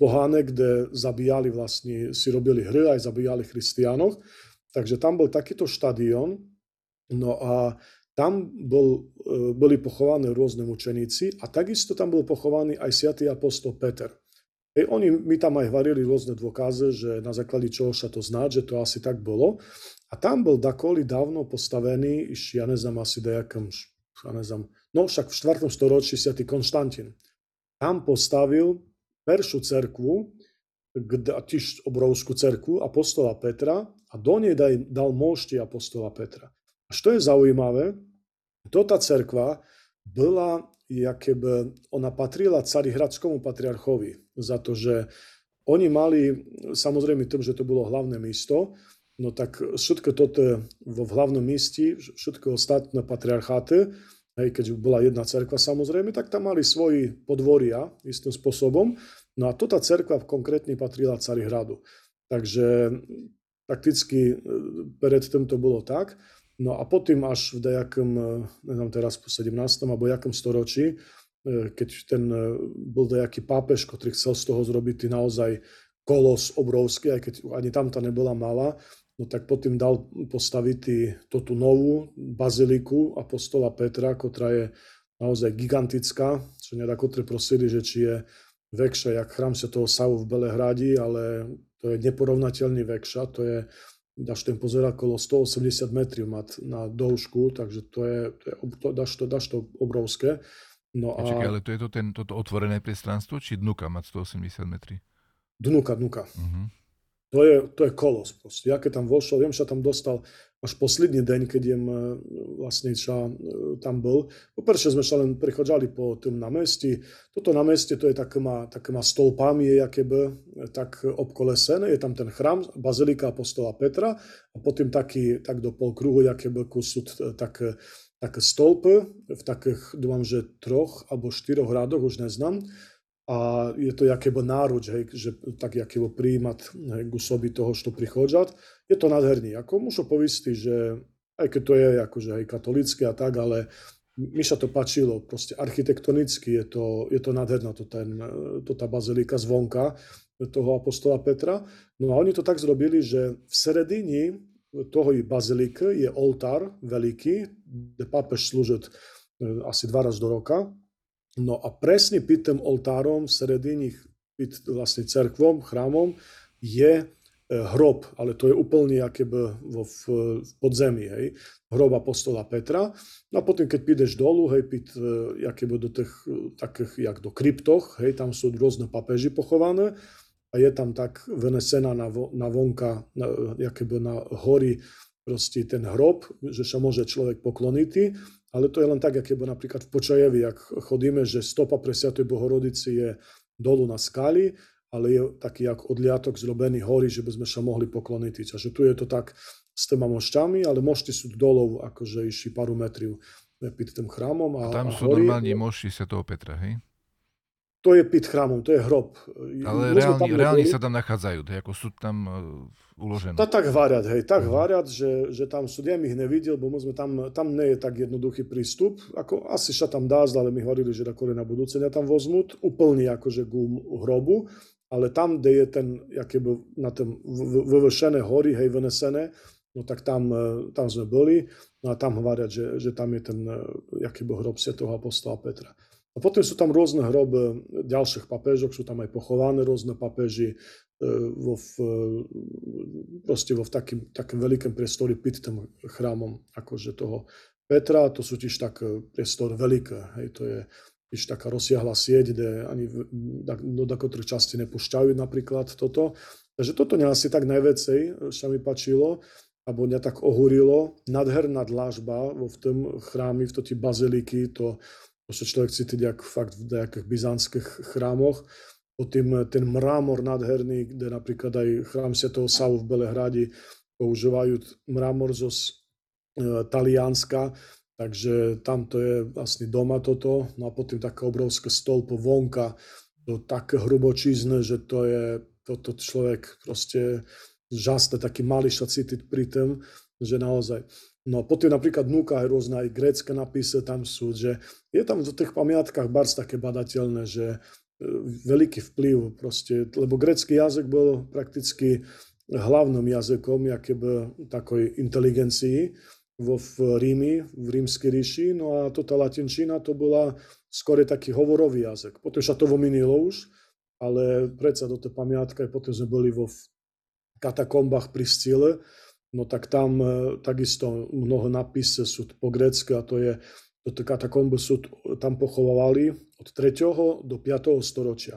poháne, kde zabíjali vlastne, si robili hry, aj zabíjali christianov. Takže tam bol takýto štadión, no a tam bol, e, boli pochované rôzne mučeníci a takisto tam bol pochovaný aj svätý apostol Peter. Hej, oni mi tam aj varili rôzne dôkazy, že na základe čoho sa to zná, že to asi tak bolo. A tam bol dakoli dávno postavený, iš, ja neznám asi dejakom, ja neznám, no však v 4. storočí svätý Konštantín. Tam postavil peršiu cerkvu, tiež obrovskú cerkvu apostola Petra a do nej daj, dal mošti apostola Petra. A čo je zaujímavé, to tá cerkva bola jakéby ona patrila Carihradskému patriarchovi za to, že oni mali, samozrejme tým, že to bolo hlavné místo, no tak všetko toto vo hlavnom místi, všetko ostatné patriarcháty, hej, keď bola jedna cerkva samozrejme, tak tam mali svoji podvoria istým spôsobom. No a toto cerkva konkrétne patrila Carihradu. Takže prakticky predtým to bolo tak. No a potom až v nejakom, neviem teraz po 17. alebo jakom storočí, keď ten bol nejaký pápež, ktorý chcel z toho zrobiť naozaj kolos obrovský, aj keď ani tam tá nebola malá, no tak potom dal postaviť tú novú baziliku apostola Petra, ktorá je naozaj gigantická, čo nedakotре prosili, že či je väčšia jak chrám toho Savu v Belehradi, ale to je neporovnateľný väčšia, to je, dáš ten pozerať okolo 180 metrov na dĺžku, takže to je, to je to, dáš, to, dáš to obrovské. No a... Čakaj, ale to je to ten, toto otvorené priestranstvo, či dnuka mať 180 metrov? Dnuka, dnuka. Uh-huh. To je, to je kolos proste. Ja keď tam vošiel, viem, že tam dostal až posledný deň, keď jem e, vlastne čo e, tam bol. Poprvé sme sa len prechodzali po tom námestí. Toto námestie to je takýma, takýma stolpami, je by tak obkolesené. Je tam ten chrám, bazilika apostola Petra a potom taký, tak do pol kruhu, by kusud e, tak, také stolpy v takých, dúfam, že troch alebo štyroch radoch, už neznám a je to jakébo náruč, hej, že tak jakébo príjmať hej, k osobi toho, čo prichodzať. Je to nádherný. Ako môžu povistiť, že aj keď to je akože aj katolické a tak, ale mi sa to páčilo, proste architektonicky je to, je to nádherná, to, ten, to tá bazilika zvonka toho apostola Petra. No a oni to tak zrobili, že v sredini toho baziliky je oltár veľký, kde pápež slúži e, asi dva raz do roka No a presne pitým oltárom v sredini pit, vlastne cerkvom, chrámom je e, hrob, ale to je úplne akéby vo, v, podzemí, hej, hrob apostola Petra. No a potom, keď pídeš dolu, hej, pít, e, akéby do tých, e, takých, jak do kryptoch, hej, tam sú rôzne papeži pochované a je tam tak venesená na, na vonka, na, akéby na hory proste ten hrob, že sa môže človek pokloniť ale to je len tak, aké napríklad v Počajevi, ak chodíme, že stopa pre Sviatej Bohorodici je dolu na skali, ale je taký jak odliatok zrobený hory, že by sme sa mohli pokloniť. Takže tu je to tak s tými mošťami, ale mošti sú dolov, akože išli pár metriu pred tým chrámom. A, a tam a sú hory, normálne mošti Svetého Petra, hej? To je pit chrámom, to je hrob. Ale reálne, reálne sa tam nachádzajú, ako sú tam e, uložené. To tak variať, hej, tak uh-huh. variať, že, že tam sú, ja ich nevidel, bo sme tam, tam nie je tak jednoduchý prístup, ako asi sa tam dá, ale my hovorili, že ako na budúce tam vozmut, úplne akože k hrobu, ale tam, kde je ten, by na tom vyvršené hory, hej, vynesené, no tak tam, e, tam sme boli, no a tam hovoriať, že, že tam je ten, e, by hrob svetého apostola Petra. A potom sú tam rôzne hroby ďalších papežok, sú tam aj pochované rôzne papeži, vo, v, proste vo v takým, takým veľkém priestore pred tým chrámom akože toho Petra, to sú tiež tak priestor veľké, hej, to je tiež taká rozsiahla sieť, kde ani do ktorých časti nepúšťajú napríklad toto. Takže toto mňa asi tak najväcej sa mi páčilo, alebo mňa tak ohúrilo. Nadherná dlážba vo v tom chrámi, v toti baziliky, to, to sa človek cíti jak fakt v nejakých byzantských chrámoch. Tým ten mramor nádherný, kde napríklad aj chrám Svetého Savu v Belehradi používajú mramor zo e, Talianska, takže tam to je vlastne doma toto. No a potom také obrovské stolpo vonka, to také hrubočízne, že to je, toto človek proste žasne taký malý sa cítiť pri tom, že naozaj. No potom napríklad núka aj rôzne aj grécké napise tam sú, že je tam v tých pamiatkách barc také badateľné, že veľký vplyv proste, lebo grecký jazyk bol prakticky hlavným jazykom by takoj inteligencii vo v Rími, v rímskej ríši, no a toto latinčina to bola skôr taký hovorový jazyk. Potom sa to vominilo už, ale predsa do tej pamiatka, potom sme boli vo katakombách pri Scile, no tak tam e, takisto mnoho napise sú po grecky a to je do katakomby sú tam pochovávali od 3. do 5. storočia.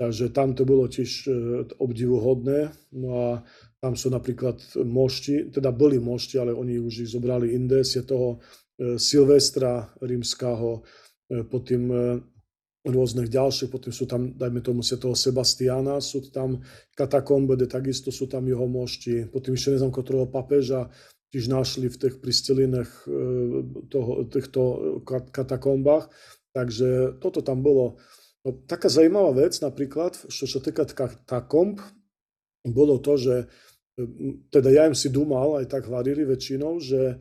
Takže tam to bolo tiež e, obdivuhodné. No a tam sú napríklad mošti, teda boli mošti, ale oni už ich zobrali inde, je toho e, Silvestra rímskáho, e, potom rôznych ďalších, potom sú tam, dajme tomu, toho Sebastiana, sú tam katakombe, kde takisto sú tam jeho mošti, potom ešte neznám, ktorého papeža, tiež našli v tých pristelinách e, toho, týchto katakombách. Takže toto tam bolo. No, taká zaujímavá vec napríklad, čo sa týka katakomb, bolo to, že teda ja im si dumal, aj tak varili väčšinou, že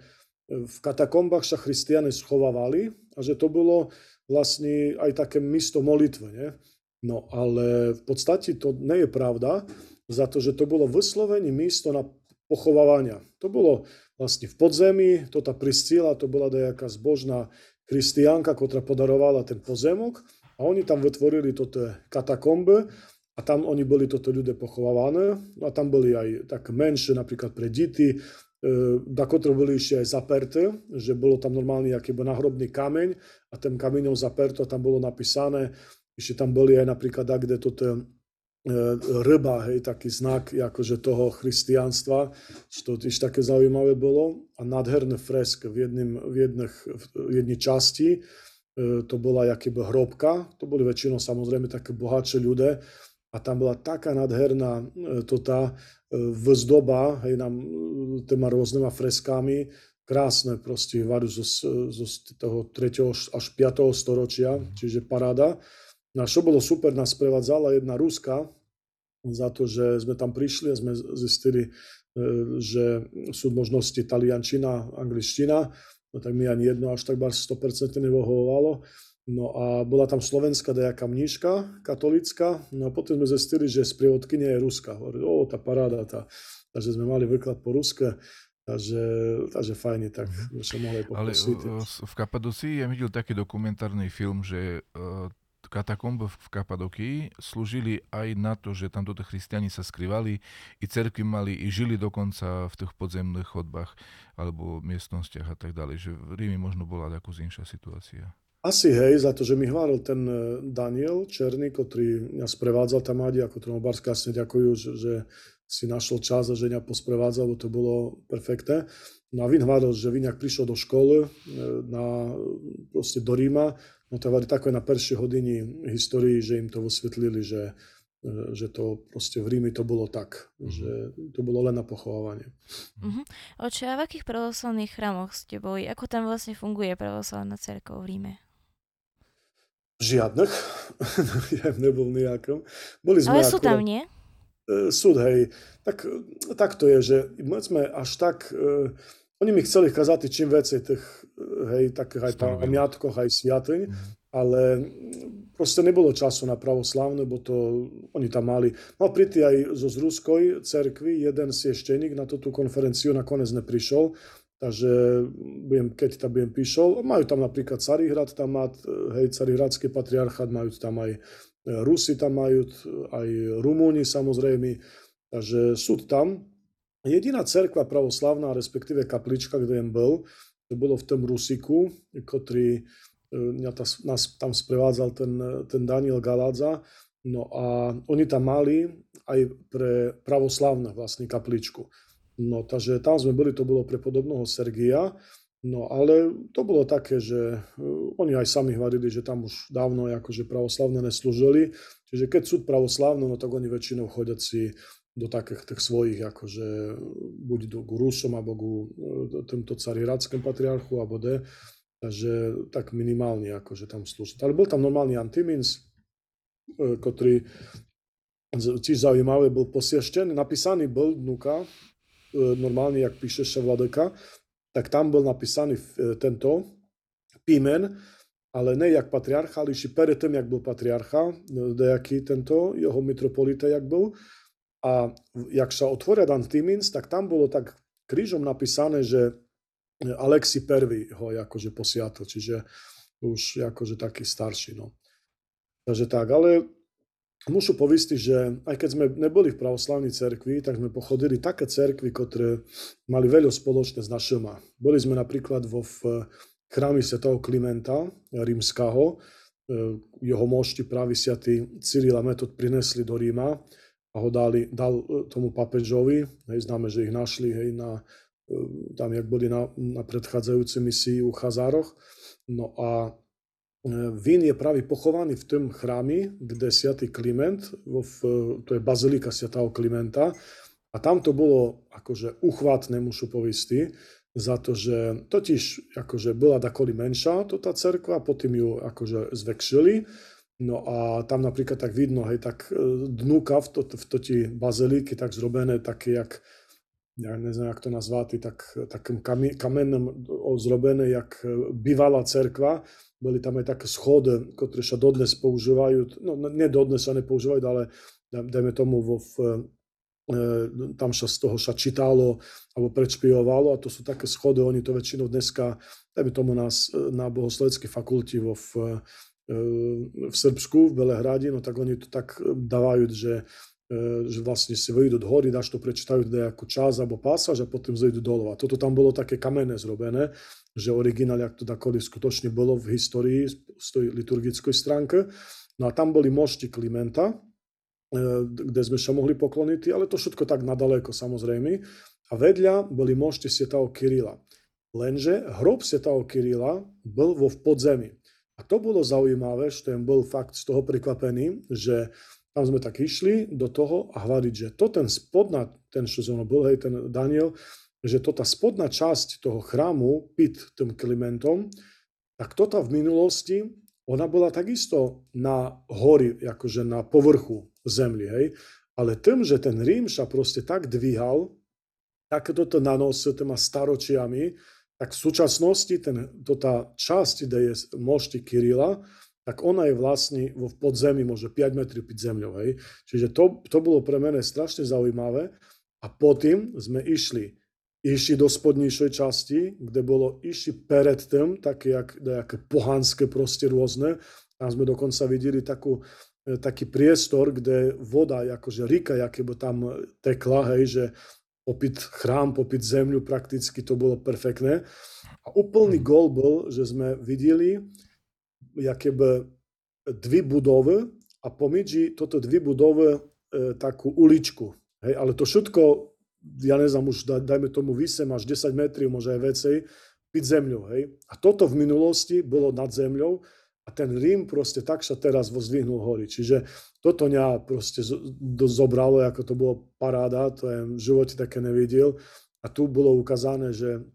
v katakombách sa christiane schovávali a že to bolo vlastne aj také miesto molitve. Nie? No ale v podstate to nie je pravda, za to, že to bolo vyslovene miesto na pochovávania. To bolo vlastne v podzemí, to tá Priscila, to bola nejaká zbožná kristianka, ktorá podarovala ten pozemok a oni tam vytvorili toto katakombe a tam oni boli toto ľudia pochovávané a tam boli aj tak menšie, napríklad pre deti, da ktoré boli ešte aj zaperté, že bolo tam normálny aký nahrobný kameň a tým kameňom zaperto tam bolo napísané, ešte tam boli aj napríklad, kde toto E, ryba, hej, taký znak akože toho christianstva, čo tiež také zaujímavé bolo. A nádherné fresk v, jedným, v, jedných, v jednej časti, e, to bola jakéby hrobka, to boli väčšinou samozrejme také bohatšie ľudia a tam bola taká nádherná e, to tá vzdoba, hej, nám tými rôznymi freskami, krásne proste varu zo, zo toho 3. až 5. storočia, čiže paráda. No a čo bolo super, nás prevádzala jedna Ruska za to, že sme tam prišli a sme zistili, e, že sú možnosti taliančina, angličtina, no tak mi ani jedno až tak bar 100% nevohovalo. No a bola tam slovenská nejaká mníška, katolická, no a potom sme zistili, že sprievodkynia je Ruska. Hovorili, o, tá paráda, tá. Takže sme mali výklad po ruske, Takže, takže fajne, tak sme sa mohli poprosiť. Ale v Kapadocii ja videl taký dokumentárny film, že uh, katakomb v Kapadokii slúžili aj na to, že tam toto christiani sa skrývali, i cerky mali, i žili dokonca v tých podzemných chodbách alebo miestnostiach a tak ďalej. Že v Rími možno bola takú zinšia situácia. Asi hej, za to, že mi hválil ten e, Daniel Černý, ktorý mňa sprevádzal tam Adi, ako tomu Barská ďakujú, že, že si našol čas a že mňa posprevádzal, bo to bolo perfektné. No a Vin že Vin, prišiel do školy, e, na, proste do Ríma, no to hovorí také na prvšej hodiny histórii, že im to vysvetlili, že, e, že to proste v Rími to bolo tak, mm-hmm. že to bolo len na pochovávanie. Mm-hmm. Oče, a v akých pravoslavných chrámoch ste boli? Ako tam vlastne funguje pravoslavná cerkev v Ríme? Žiadnych. (laughs) ja nebol nejakom. Boli sme Ale sú tam, nie? E, súd, hej. Tak, tak to je, že my sme až tak oni mi chceli kazati čim vecej tých, hej, takých aj pamiatkoch, aj sviatyň, mm. ale proste nebolo času na pravoslavné, bo to oni tam mali. Mal priti aj zo z Ruskoj cerkvi jeden sieštenik na tú konferenciu, nakoniec neprišiel, takže budem, keď tam budem píšol, majú tam napríklad Carihrad, tam má, hej, Carihradský patriarchát, majú tam aj Rusi tam majú, aj Rumúni samozrejme, takže súd tam, Jediná cerkva pravoslavná, respektíve kaplička, kde jem bol, to bolo v tom Rusiku, ktorý e, nás tam sprevádzal ten, ten Daniel Galádza. No a oni tam mali aj pre pravoslavné vlastne kapličku. No takže tam sme boli, to bolo pre podobného Sergia. No ale to bolo také, že e, oni aj sami hovorili, že tam už dávno akože pravoslavné neslúžili. Čiže keď sú pravoslavné, no tak oni väčšinou chodia si do takých tých svojich, akože buď ku Rusom, alebo ku e, tomto carirátskému patriarchu, alebo D. Takže tak minimálne akože tam slúžiť. Ale bol tam normálny Antimins, e, ktorý tiež zaujímavé, bol posieštený, napísaný bol dnuka, e, normálne, jak píše Ševladeka, tak tam bol napísaný tento pímen, ale ne jak patriarcha, ale ešte predtým, jak bol patriarcha, dejaký tento, jeho mitropolita, jak bol, a jak sa otvoria Dan Timins, tak tam bolo tak krížom napísané, že Alexi Pervi ho akože posiatol, čiže už akože taký starší. No. Takže tak, ale mušu povistiť, že aj keď sme neboli v pravoslavnej cerkvi, tak sme pochodili také cerkvy, ktoré mali veľa spoločné s našima. Boli sme napríklad vo v chrámi svätého Klimenta rímskeho, e, jeho mošti pravý sviatý Cyril a Metod prinesli do Ríma a ho dali, dal e, tomu papežovi, hej, známe, že ich našli hej, na, tam, jak boli na, na predchádzajúcej misii u Chazároch. No a Vín je práve pochovaný v tom chrámi, kde sviatý Kliment, to je bazilika sviatého Klimenta, a tam to bolo akože uchvatné, mušu povisti, za to, že totiž akože bola dakoli menšia to tá cerkva, potom ju akože zvekšili No a tam napríklad tak vidno, hej, tak e, dnuka v, to, v toti bazilíky tak zrobené také, jak ja neviem, jak to nazvati, tak, takým kamenom zrobené, jak bývala cerkva. Boli tam aj také schody, ktoré sa dodnes používajú, no nie dodnes sa nepoužívajú, ale dajme tomu vo, v, e, tam sa z toho sa čítalo alebo predšpiovalo a to sú také schody, oni to väčšinou dneska, dajme tomu na, na bohosloveckej fakulti vo, v, e, v Srbsku, v Belehrade, no tak oni to tak dávajú, že že vlastne si vyjdú do hory, dáš to prečítajú nejakú čas alebo pasáž a potom zejdu dolu. A toto tam bolo také kamenné zrobené, že originál, jak to takoli skutočne bolo v histórii z tej liturgickej stránke. No a tam boli mošti Klimenta, e, kde sme sa mohli pokloniť, ale to všetko tak nadaleko samozrejme. A vedľa boli mošti Svetého Kirila. Lenže hrob Svetého Kirila bol vo podzemí. A to bolo zaujímavé, že ten bol fakt z toho prekvapený, že tam sme tak išli do toho a hovoriť, že to ten spodná, ten čo som bol, hej, ten Daniel, že to tá spodná časť toho chrámu, pit tým Klimentom, tak toto v minulosti, ona bola takisto na hori, akože na povrchu zemli, hej. Ale tým, že ten Rím sa proste tak dvíhal, tak toto nanosil tými staročiami, tak v súčasnosti ten, to tá časť, kde je mošti Kirila, tak ona je vlastne vo podzemí, môže 5 metrov pod zemľou. Hej. Čiže to, to bolo pre mene strašne zaujímavé. A potom sme išli. Išli do spodnejšej časti, kde bolo išli pred tým, také jak, nejaké pohanské proste rôzne. Tam sme dokonca videli takú, e, taký priestor, kde voda, akože rika, aké by tam tekla, hej, že popit chrám, popit zemľu prakticky, to bolo perfektné. A úplný gol bol, že sme videli, jakby dwie budowy, a pomiędzy to te dwie budowy e, taką uliczku. Hej, ale to wszystko, ja nie znam, już dajmy tomu 8 aż 10 metrów, może więcej, pod ziemią. Hej. A toto w minulosti było nad ziemią, a ten Rím proste tak sa teraz vozdvihnul hory. Čiže toto mňa proste zobralo, ako to bolo paráda, to ja v živote také nevidel. A tu bolo ukázané, že,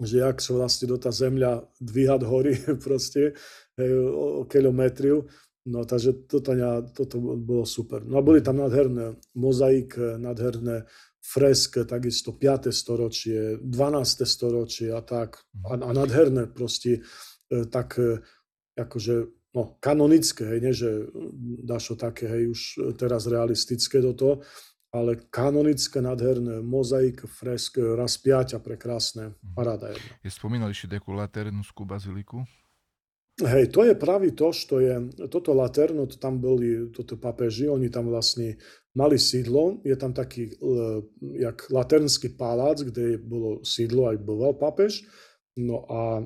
že jak sa vlastne do tá zemľa dvíhať hory (laughs) proste, hej, o, o kilometriu. No takže toto, toto bolo super. No a boli tam nádherné mozaik, nádherné fresk, takisto 5. storočie, 12. storočie a tak. A, a nádherné proste e, tak e, akože no, kanonické, hej, nie že dašo také, hej, už teraz realistické do toho, ale kanonické, nádherné, mozaik, fresk, rozpiaťa prekrásne, mhm. paráda jedna. Je spomínali ešte takú laternskú baziliku? Hej, to je práve to, što je, toto Laterno, to tam boli toto papeži, oni tam vlastne mali sídlo, je tam taký jak Laternský palác, kde bolo sídlo, aj býval papež, no a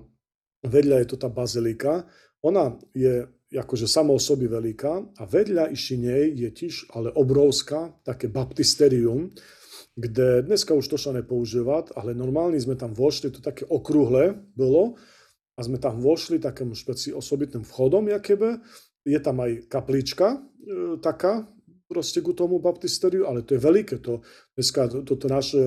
vedľa je to tá bazilika, ona je akože samo o sobi veľká a vedľa iši nej je tiež ale obrovská, také baptisterium, kde dneska už to sa nepoužíva, ale normálne sme tam vošli, to také okrúhle bolo, a sme tam vošli takým špeci osobitným vchodom, jakébe. Je tam aj kaplička e, taká, proste ku tomu baptisteriu, ale to je veľké. To, dneska toto to naše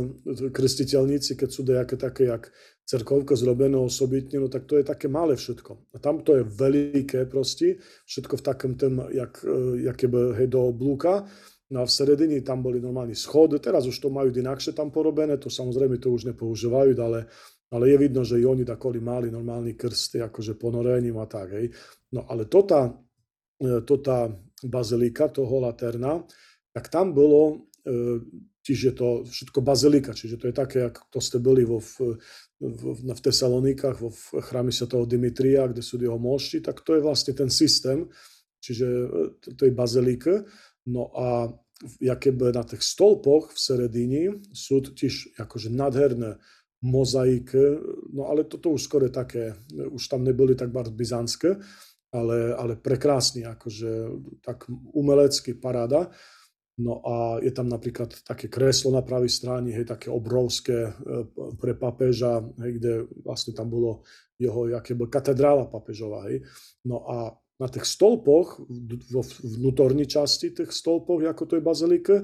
krstiteľníci, keď sú nejaké také, jak cerkovka zrobené osobitne, no tak to je také malé všetko. A tam to je veľké proste, všetko v takom tém, jak, e, jakéby, hej, do oblúka. No a v sredini tam boli normálni schody, teraz už to majú inakšie tam porobené, to samozrejme to už nepoužívajú, ale ale je vidno, že i oni takoli mali normalni krsti, akože ponorením a tak, hej. No ale tota, e, tota bazilika toho Laterna, tak tam bolo, e, čiže to všetko bazilika, čiže to je také, ako to ste byli vo, v, v, v Tesalonikách, vo chráme toho Dimitria, kde sú jeho mošti, tak to je vlastne ten systém, čiže e, to je bazilika. No a jaké na tých stolpoch v Seredini sú tiež akože nadherné mozaik, no ale toto už skoro také, už tam neboli tak bardzo byzantské, ale, ale prekrásny, akože tak umelecký paráda. No a je tam napríklad také kreslo na pravej strane, hej, také obrovské e, pre papeža, hej, kde vlastne tam bolo jeho, jaké bol katedrála papežová, hej. No a na tých stolpoch, vo vnútorní časti tých stolpoch, ako to je bazilika,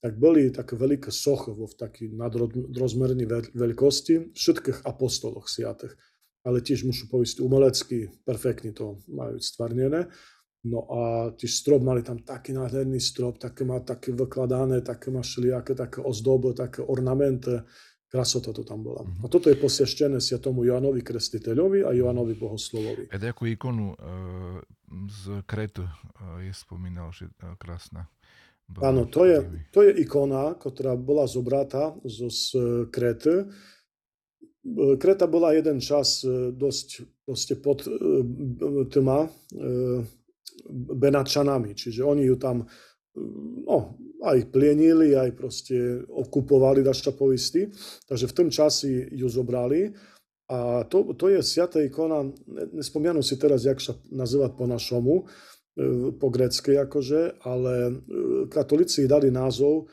tak boli také veľké sochy vo taký nadrozmerný veľkosti všetkých apostoloch siatých. Ale tiež musím povedať, umelecky perfektne to majú stvarnené. No a tí strop mali tam taký nádherný strop, také má také vykladané, také má všelijaké také ozdoby, také ornamenty. Krasota to tam bola. Mm-hmm. A toto je posveštené tomu Joanovi Krestiteľovi a takú ikonu e, z Kretu e, je spomínal, že e, krásna. Áno, to je, to je ikona, ktorá bola zobratá zo z Krety. Kreta bola jeden čas dosť proste pod tma Benačanami, čiže oni ju tam no, aj plienili, aj proste okupovali daščapovisti. Takže v tom časi ju zobrali. A to, to je sviatá ikona, nespomínam si teraz, jak sa nazývať po našomu, e, po grecky akože, ale e, katolíci dali názov,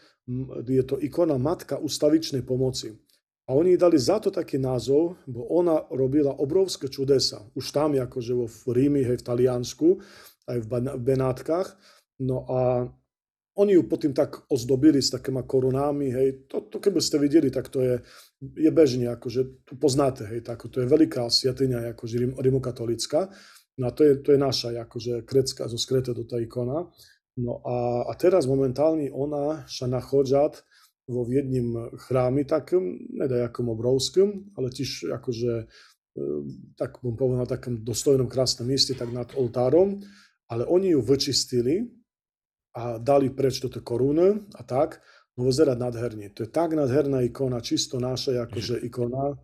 je to ikona Matka ustavičnej pomoci. A oni dali za to taký názov, bo ona robila obrovské čudesa. Už tam, akože vo Rími, hej, v Taliansku, aj v Benátkach. No a oni ju potom tak ozdobili s takýma korunami, hej, to, to keby ste videli, tak to je, je bežne, akože tu poznáte, hej, tak, to je veľká sviatyňa, akože rim, rimokatolická, no a to je, to je naša, akože krecka, zo skrete do tá ikona. No a, a teraz momentálne ona sa nachádza vo jedním chrámi takom, nedajakom obrovskom, ale tiež akože, e, tak bom povedal, takom dostojnom krásnom mieste, tak nad oltárom, ale oni ju vyčistili, a dali preč do koruny a tak, no vyzerá nádherne. To je tak nádherná ikona, čisto naša akože ikona.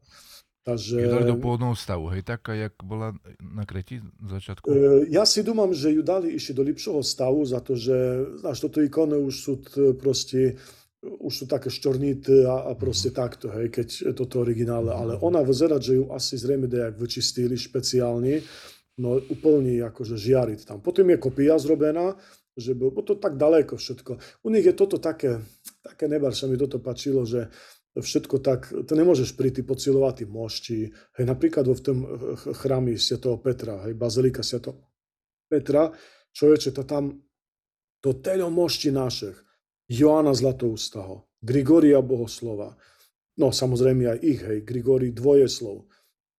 Takže... Ju dali do pôvodného stavu, hej, taká, jak bola na Kreti v začiatku? E, ja si dúmam, že ju dali ešte do lepšieho stavu, za to, že, znaš, toto ikony už sú proste, už sú také šťornité a, a proste mm-hmm. takto, hej, keď toto originále, ale mhm. ona vyzerá, že ju asi zrejme dejak vyčistili špeciálne, no úplne akože žiariť tam. Potom je kopia zrobená, že bo to tak daleko všetko. U nich je toto také, také nebar, sa mi toto pačilo, že všetko tak, to nemôžeš príty pocilovať mošti. Hej, napríklad vo v tom chrámi Sv. Petra, hej, bazilika Sv. Petra, človeče, to tam, to teľo mošti našich, Joana Zlatoústaho, Grigoria Bohoslova, no samozrejme aj ich, hej, Grigori Dvojeslov,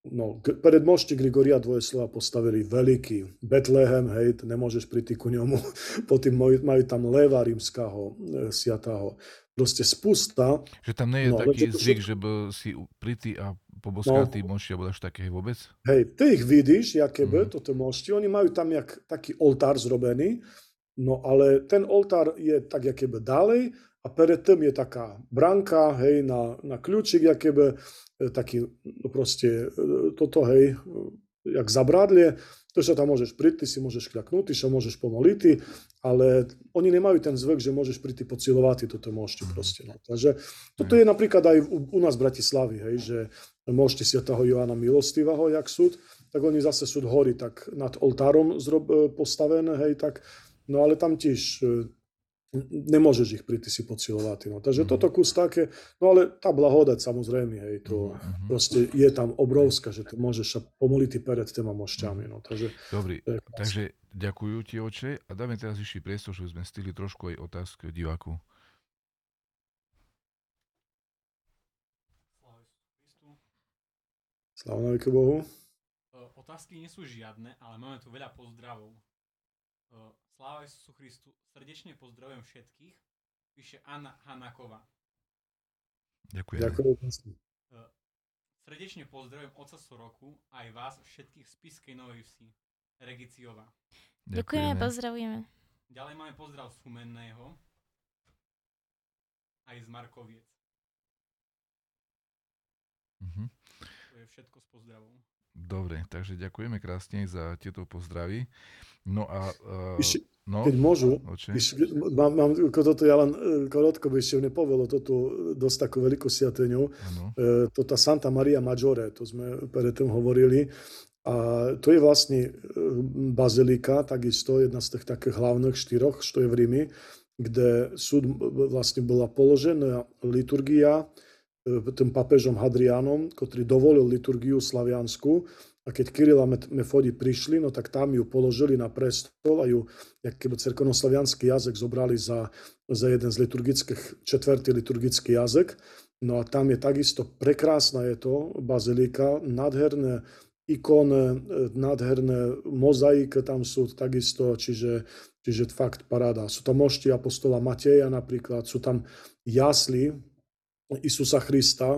No, pred mošte Grigoria Dvojeslava postavili veľký Betlehem, hej, nemôžeš priti ku ňomu, (laughs) potom majú tam leva rímskaho, e, siatého. Proste spusta. Že tam nie je no, taký zvyk, že si priti a poboskatý no, mošti, alebo až také vôbec? Hej, ty ich vidíš, jaké by mm. toto mošti, oni majú tam jak, taký oltár zrobený, no ale ten oltár je tak, jaké by ďalej, a predtým je taká branka, hej, na, na kľúčik, jaké by, taký no proste e, toto, hej, jak zabrádlie, to, že tam môžeš príť, ty si môžeš kľaknúť, ty sa môžeš pomoliť, ale oni nemajú ten zvyk, že môžeš príť pocilovať toto môžete proste. No. Takže toto je napríklad aj u, u nás v Bratislavi, hej, že môžete si toho Joana Milostivého, jak súd, tak oni zase súd horí tak nad oltárom zrob, e, postavené, hej, tak, no ale tam tiež nemôžeš ich príty si pocilovať. No. Takže mm-hmm. toto kus také, no ale tá blahodať samozrejme, hej, to mm-hmm. proste je tam obrovská, že to môžeš sa pomoliť pred tými mošťami. No. Takže, Dobrý, takže ďakujú ti oče a dáme teraz ešte priestor, že sme stýli trošku aj otázky diváku. Sláva Bohu. Otázky nie sú žiadne, ale máme tu veľa pozdravov. Sláva Isusu Christu. Srdečne pozdravujem všetkých. Píše Anna Hanaková. Ďakujem. Ďakujem. E, srdečne pozdravujem oca Soroku aj vás všetkých z Piskej Novej Vsi. Regiciová. Ďakujeme, pozdravujeme. Ďalej máme pozdrav z Humenného aj z Markoviec. Uh-huh. To je všetko s pozdravom. Dobre, takže ďakujeme krásne za tieto pozdravy. No a... Uh, ešte, no, keď môžu, ešte, mám, mám toto ja len e, korotko by ešte nepovedalo toto dosť takú veľkú siateňu. E, to tá Santa Maria Maggiore, to sme predtým hovorili. A to je vlastne bazilika, takisto jedna z tých takých hlavných štyroch, čo je v Rími, kde súd vlastne bola položená liturgia tým papežom Hadrianom, ktorý dovolil liturgiu slaviansku a keď Kiril a Mefodi prišli, no tak tam ju položili na prestol a ju, keby cerkonoslavianský jazyk zobrali za, za jeden z liturgických, četvrtý liturgický jazyk. No a tam je takisto prekrásna je to bazilika, nádherné ikone, nádherné mozaik tam sú takisto, čiže, čiže fakt paráda. Sú tam mošti apostola Mateja napríklad, sú tam jasly Isusa Krista,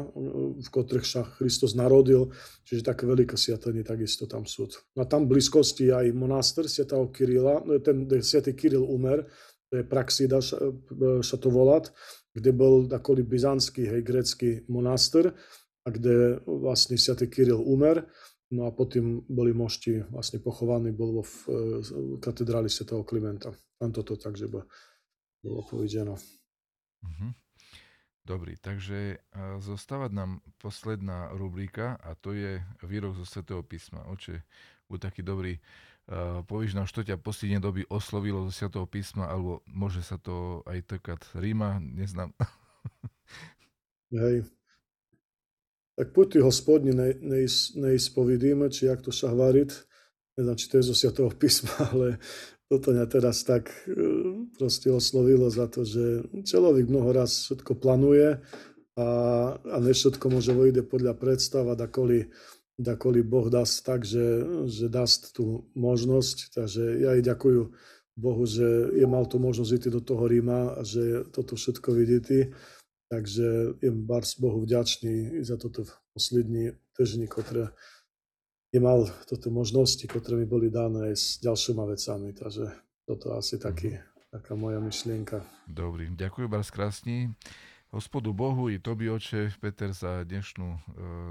v ktorých sa Kristus narodil, čiže také veľké sviatenie takisto tam sú. No a tam blízkosti aj monáster svätého Kirila, ten svätý Kiril umer, to je Praxida sa to volať, kde bol takový byzantský, hej, grecký monáster, a kde vlastne svätý Kiril umer, no a potom boli mošti vlastne pochovaní, bol vo katedráli svätého Klimenta. Tam toto takže bolo povedeno. Mm-hmm. Dobrý, takže zostáva nám posledná rubrika a to je výrok zo Svetého písma. Oče, buď taký dobrý, povíš nám, čo ťa posledne doby oslovilo zo Svetého písma, alebo môže sa to aj týkať Ríma, neznám. (laughs) Hej. Tak puty hospodni neispovidíme, či jak to sa hovoriť. Neviem, či to je zo Svetého písma, (laughs) ale toto mňa teraz tak e, proste oslovilo za to, že človek mnoho raz všetko plánuje a, a ne všetko môže vojde podľa predstav a dakoli, dakoli Boh dá tak, že, že dá tú možnosť. Takže ja aj ďakujem Bohu, že je mal tú možnosť ísť do toho Ríma a že toto všetko vidíte. Takže je bars Bohu vďačný za toto poslední týždni, ktoré je mal toto možnosti, ktoré mi boli dané aj s ďalšíma vecami. Takže toto asi taký, mhm. taká moja myšlienka. Dobrý, ďakujem vás krásne. Hospodu Bohu i Tobi oče, Peter, za dnešnú uh,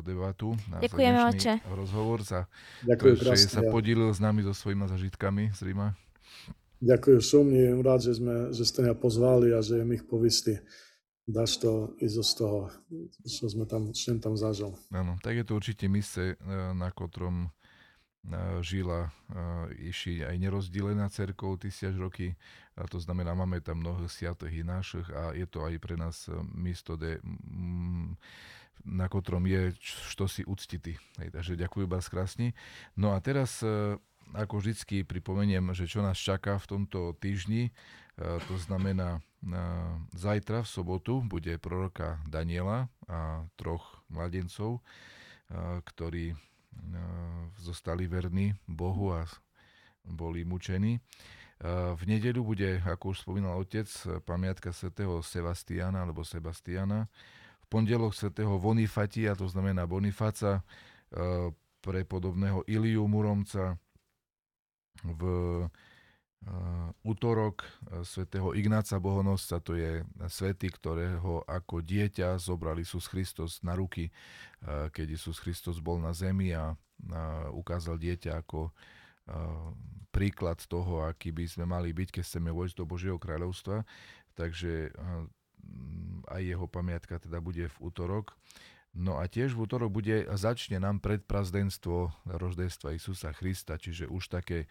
debatu. Ďakujeme, oče. rozhovor, za Ďakujem to, že sa podílil s nami so svojimi zažitkami z Ríma. Ďakujem sumne, rád, že, sme, že ste mňa pozvali a že im ich povistí dáš to zo z toho, čo sme tam, čo tam zažil. Áno, tak je to určite mise, e, na ktorom e, žila e, Iši aj nerozdelená cerkov tisíc roky. A to znamená, máme tam mnoho sviatých i našich a je to aj pre nás miesto, de, na ktorom je čo si uctity. Hej, takže ďakujem vás krásne. No a teraz, ako vždycky, pripomeniem, že čo nás čaká v tomto týždni, to znamená Zajtra v sobotu bude proroka Daniela a troch mladencov, ktorí zostali verní Bohu a boli mučení. V nedeľu bude, ako už spomínal otec, pamiatka svätého Sebastiana alebo Sebastiana. V pondelok svätého Bonifatia, to znamená Bonifáca, pre podobného Iliu Muromca. V útorok e, svätého Ignáca Bohonosca, to je svätý, ktorého ako dieťa zobral Isus Kristus na ruky, keď Isus Kristus bol na zemi a ukázal dieťa ako príklad toho, aký by sme mali byť, keď chceme vojsť do Božieho kráľovstva. Takže aj jeho pamiatka teda bude v útorok. No a tiež v útorok bude, začne nám predprazdenstvo roždenstva Isusa Krista, čiže už také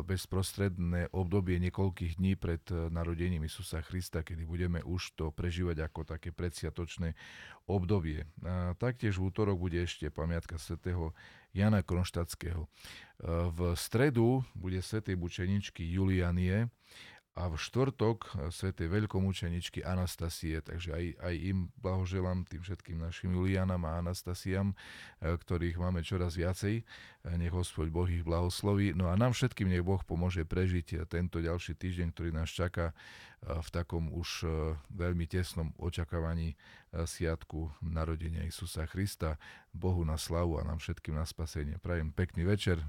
bezprostredné obdobie niekoľkých dní pred e, narodením Isusa Krista, kedy budeme už to prežívať ako také predsiatočné obdobie. A taktiež v útorok bude ešte pamiatka svätého Jana Kronštadského. E, v stredu bude svätej bučeničky Julianie a v štvrtok eh, svätej veľkomučeničky Anastasie, takže aj, aj im blahoželám tým všetkým našim Julianam a Anastasiam, eh, ktorých máme čoraz viacej. Eh, nech Hospod Boh ich blahosloví. No a nám všetkým nech Boh pomôže prežiť tento ďalší týždeň, ktorý nás čaká v takom už veľmi tesnom očakávaní sviatku narodenia Isusa Krista. Bohu na slavu a nám všetkým na spasenie. Prajem pekný večer.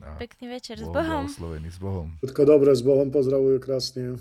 Pekný večer s Bohom. s Bohom. Všetko dobré s Bohom, pozdravujú krásne.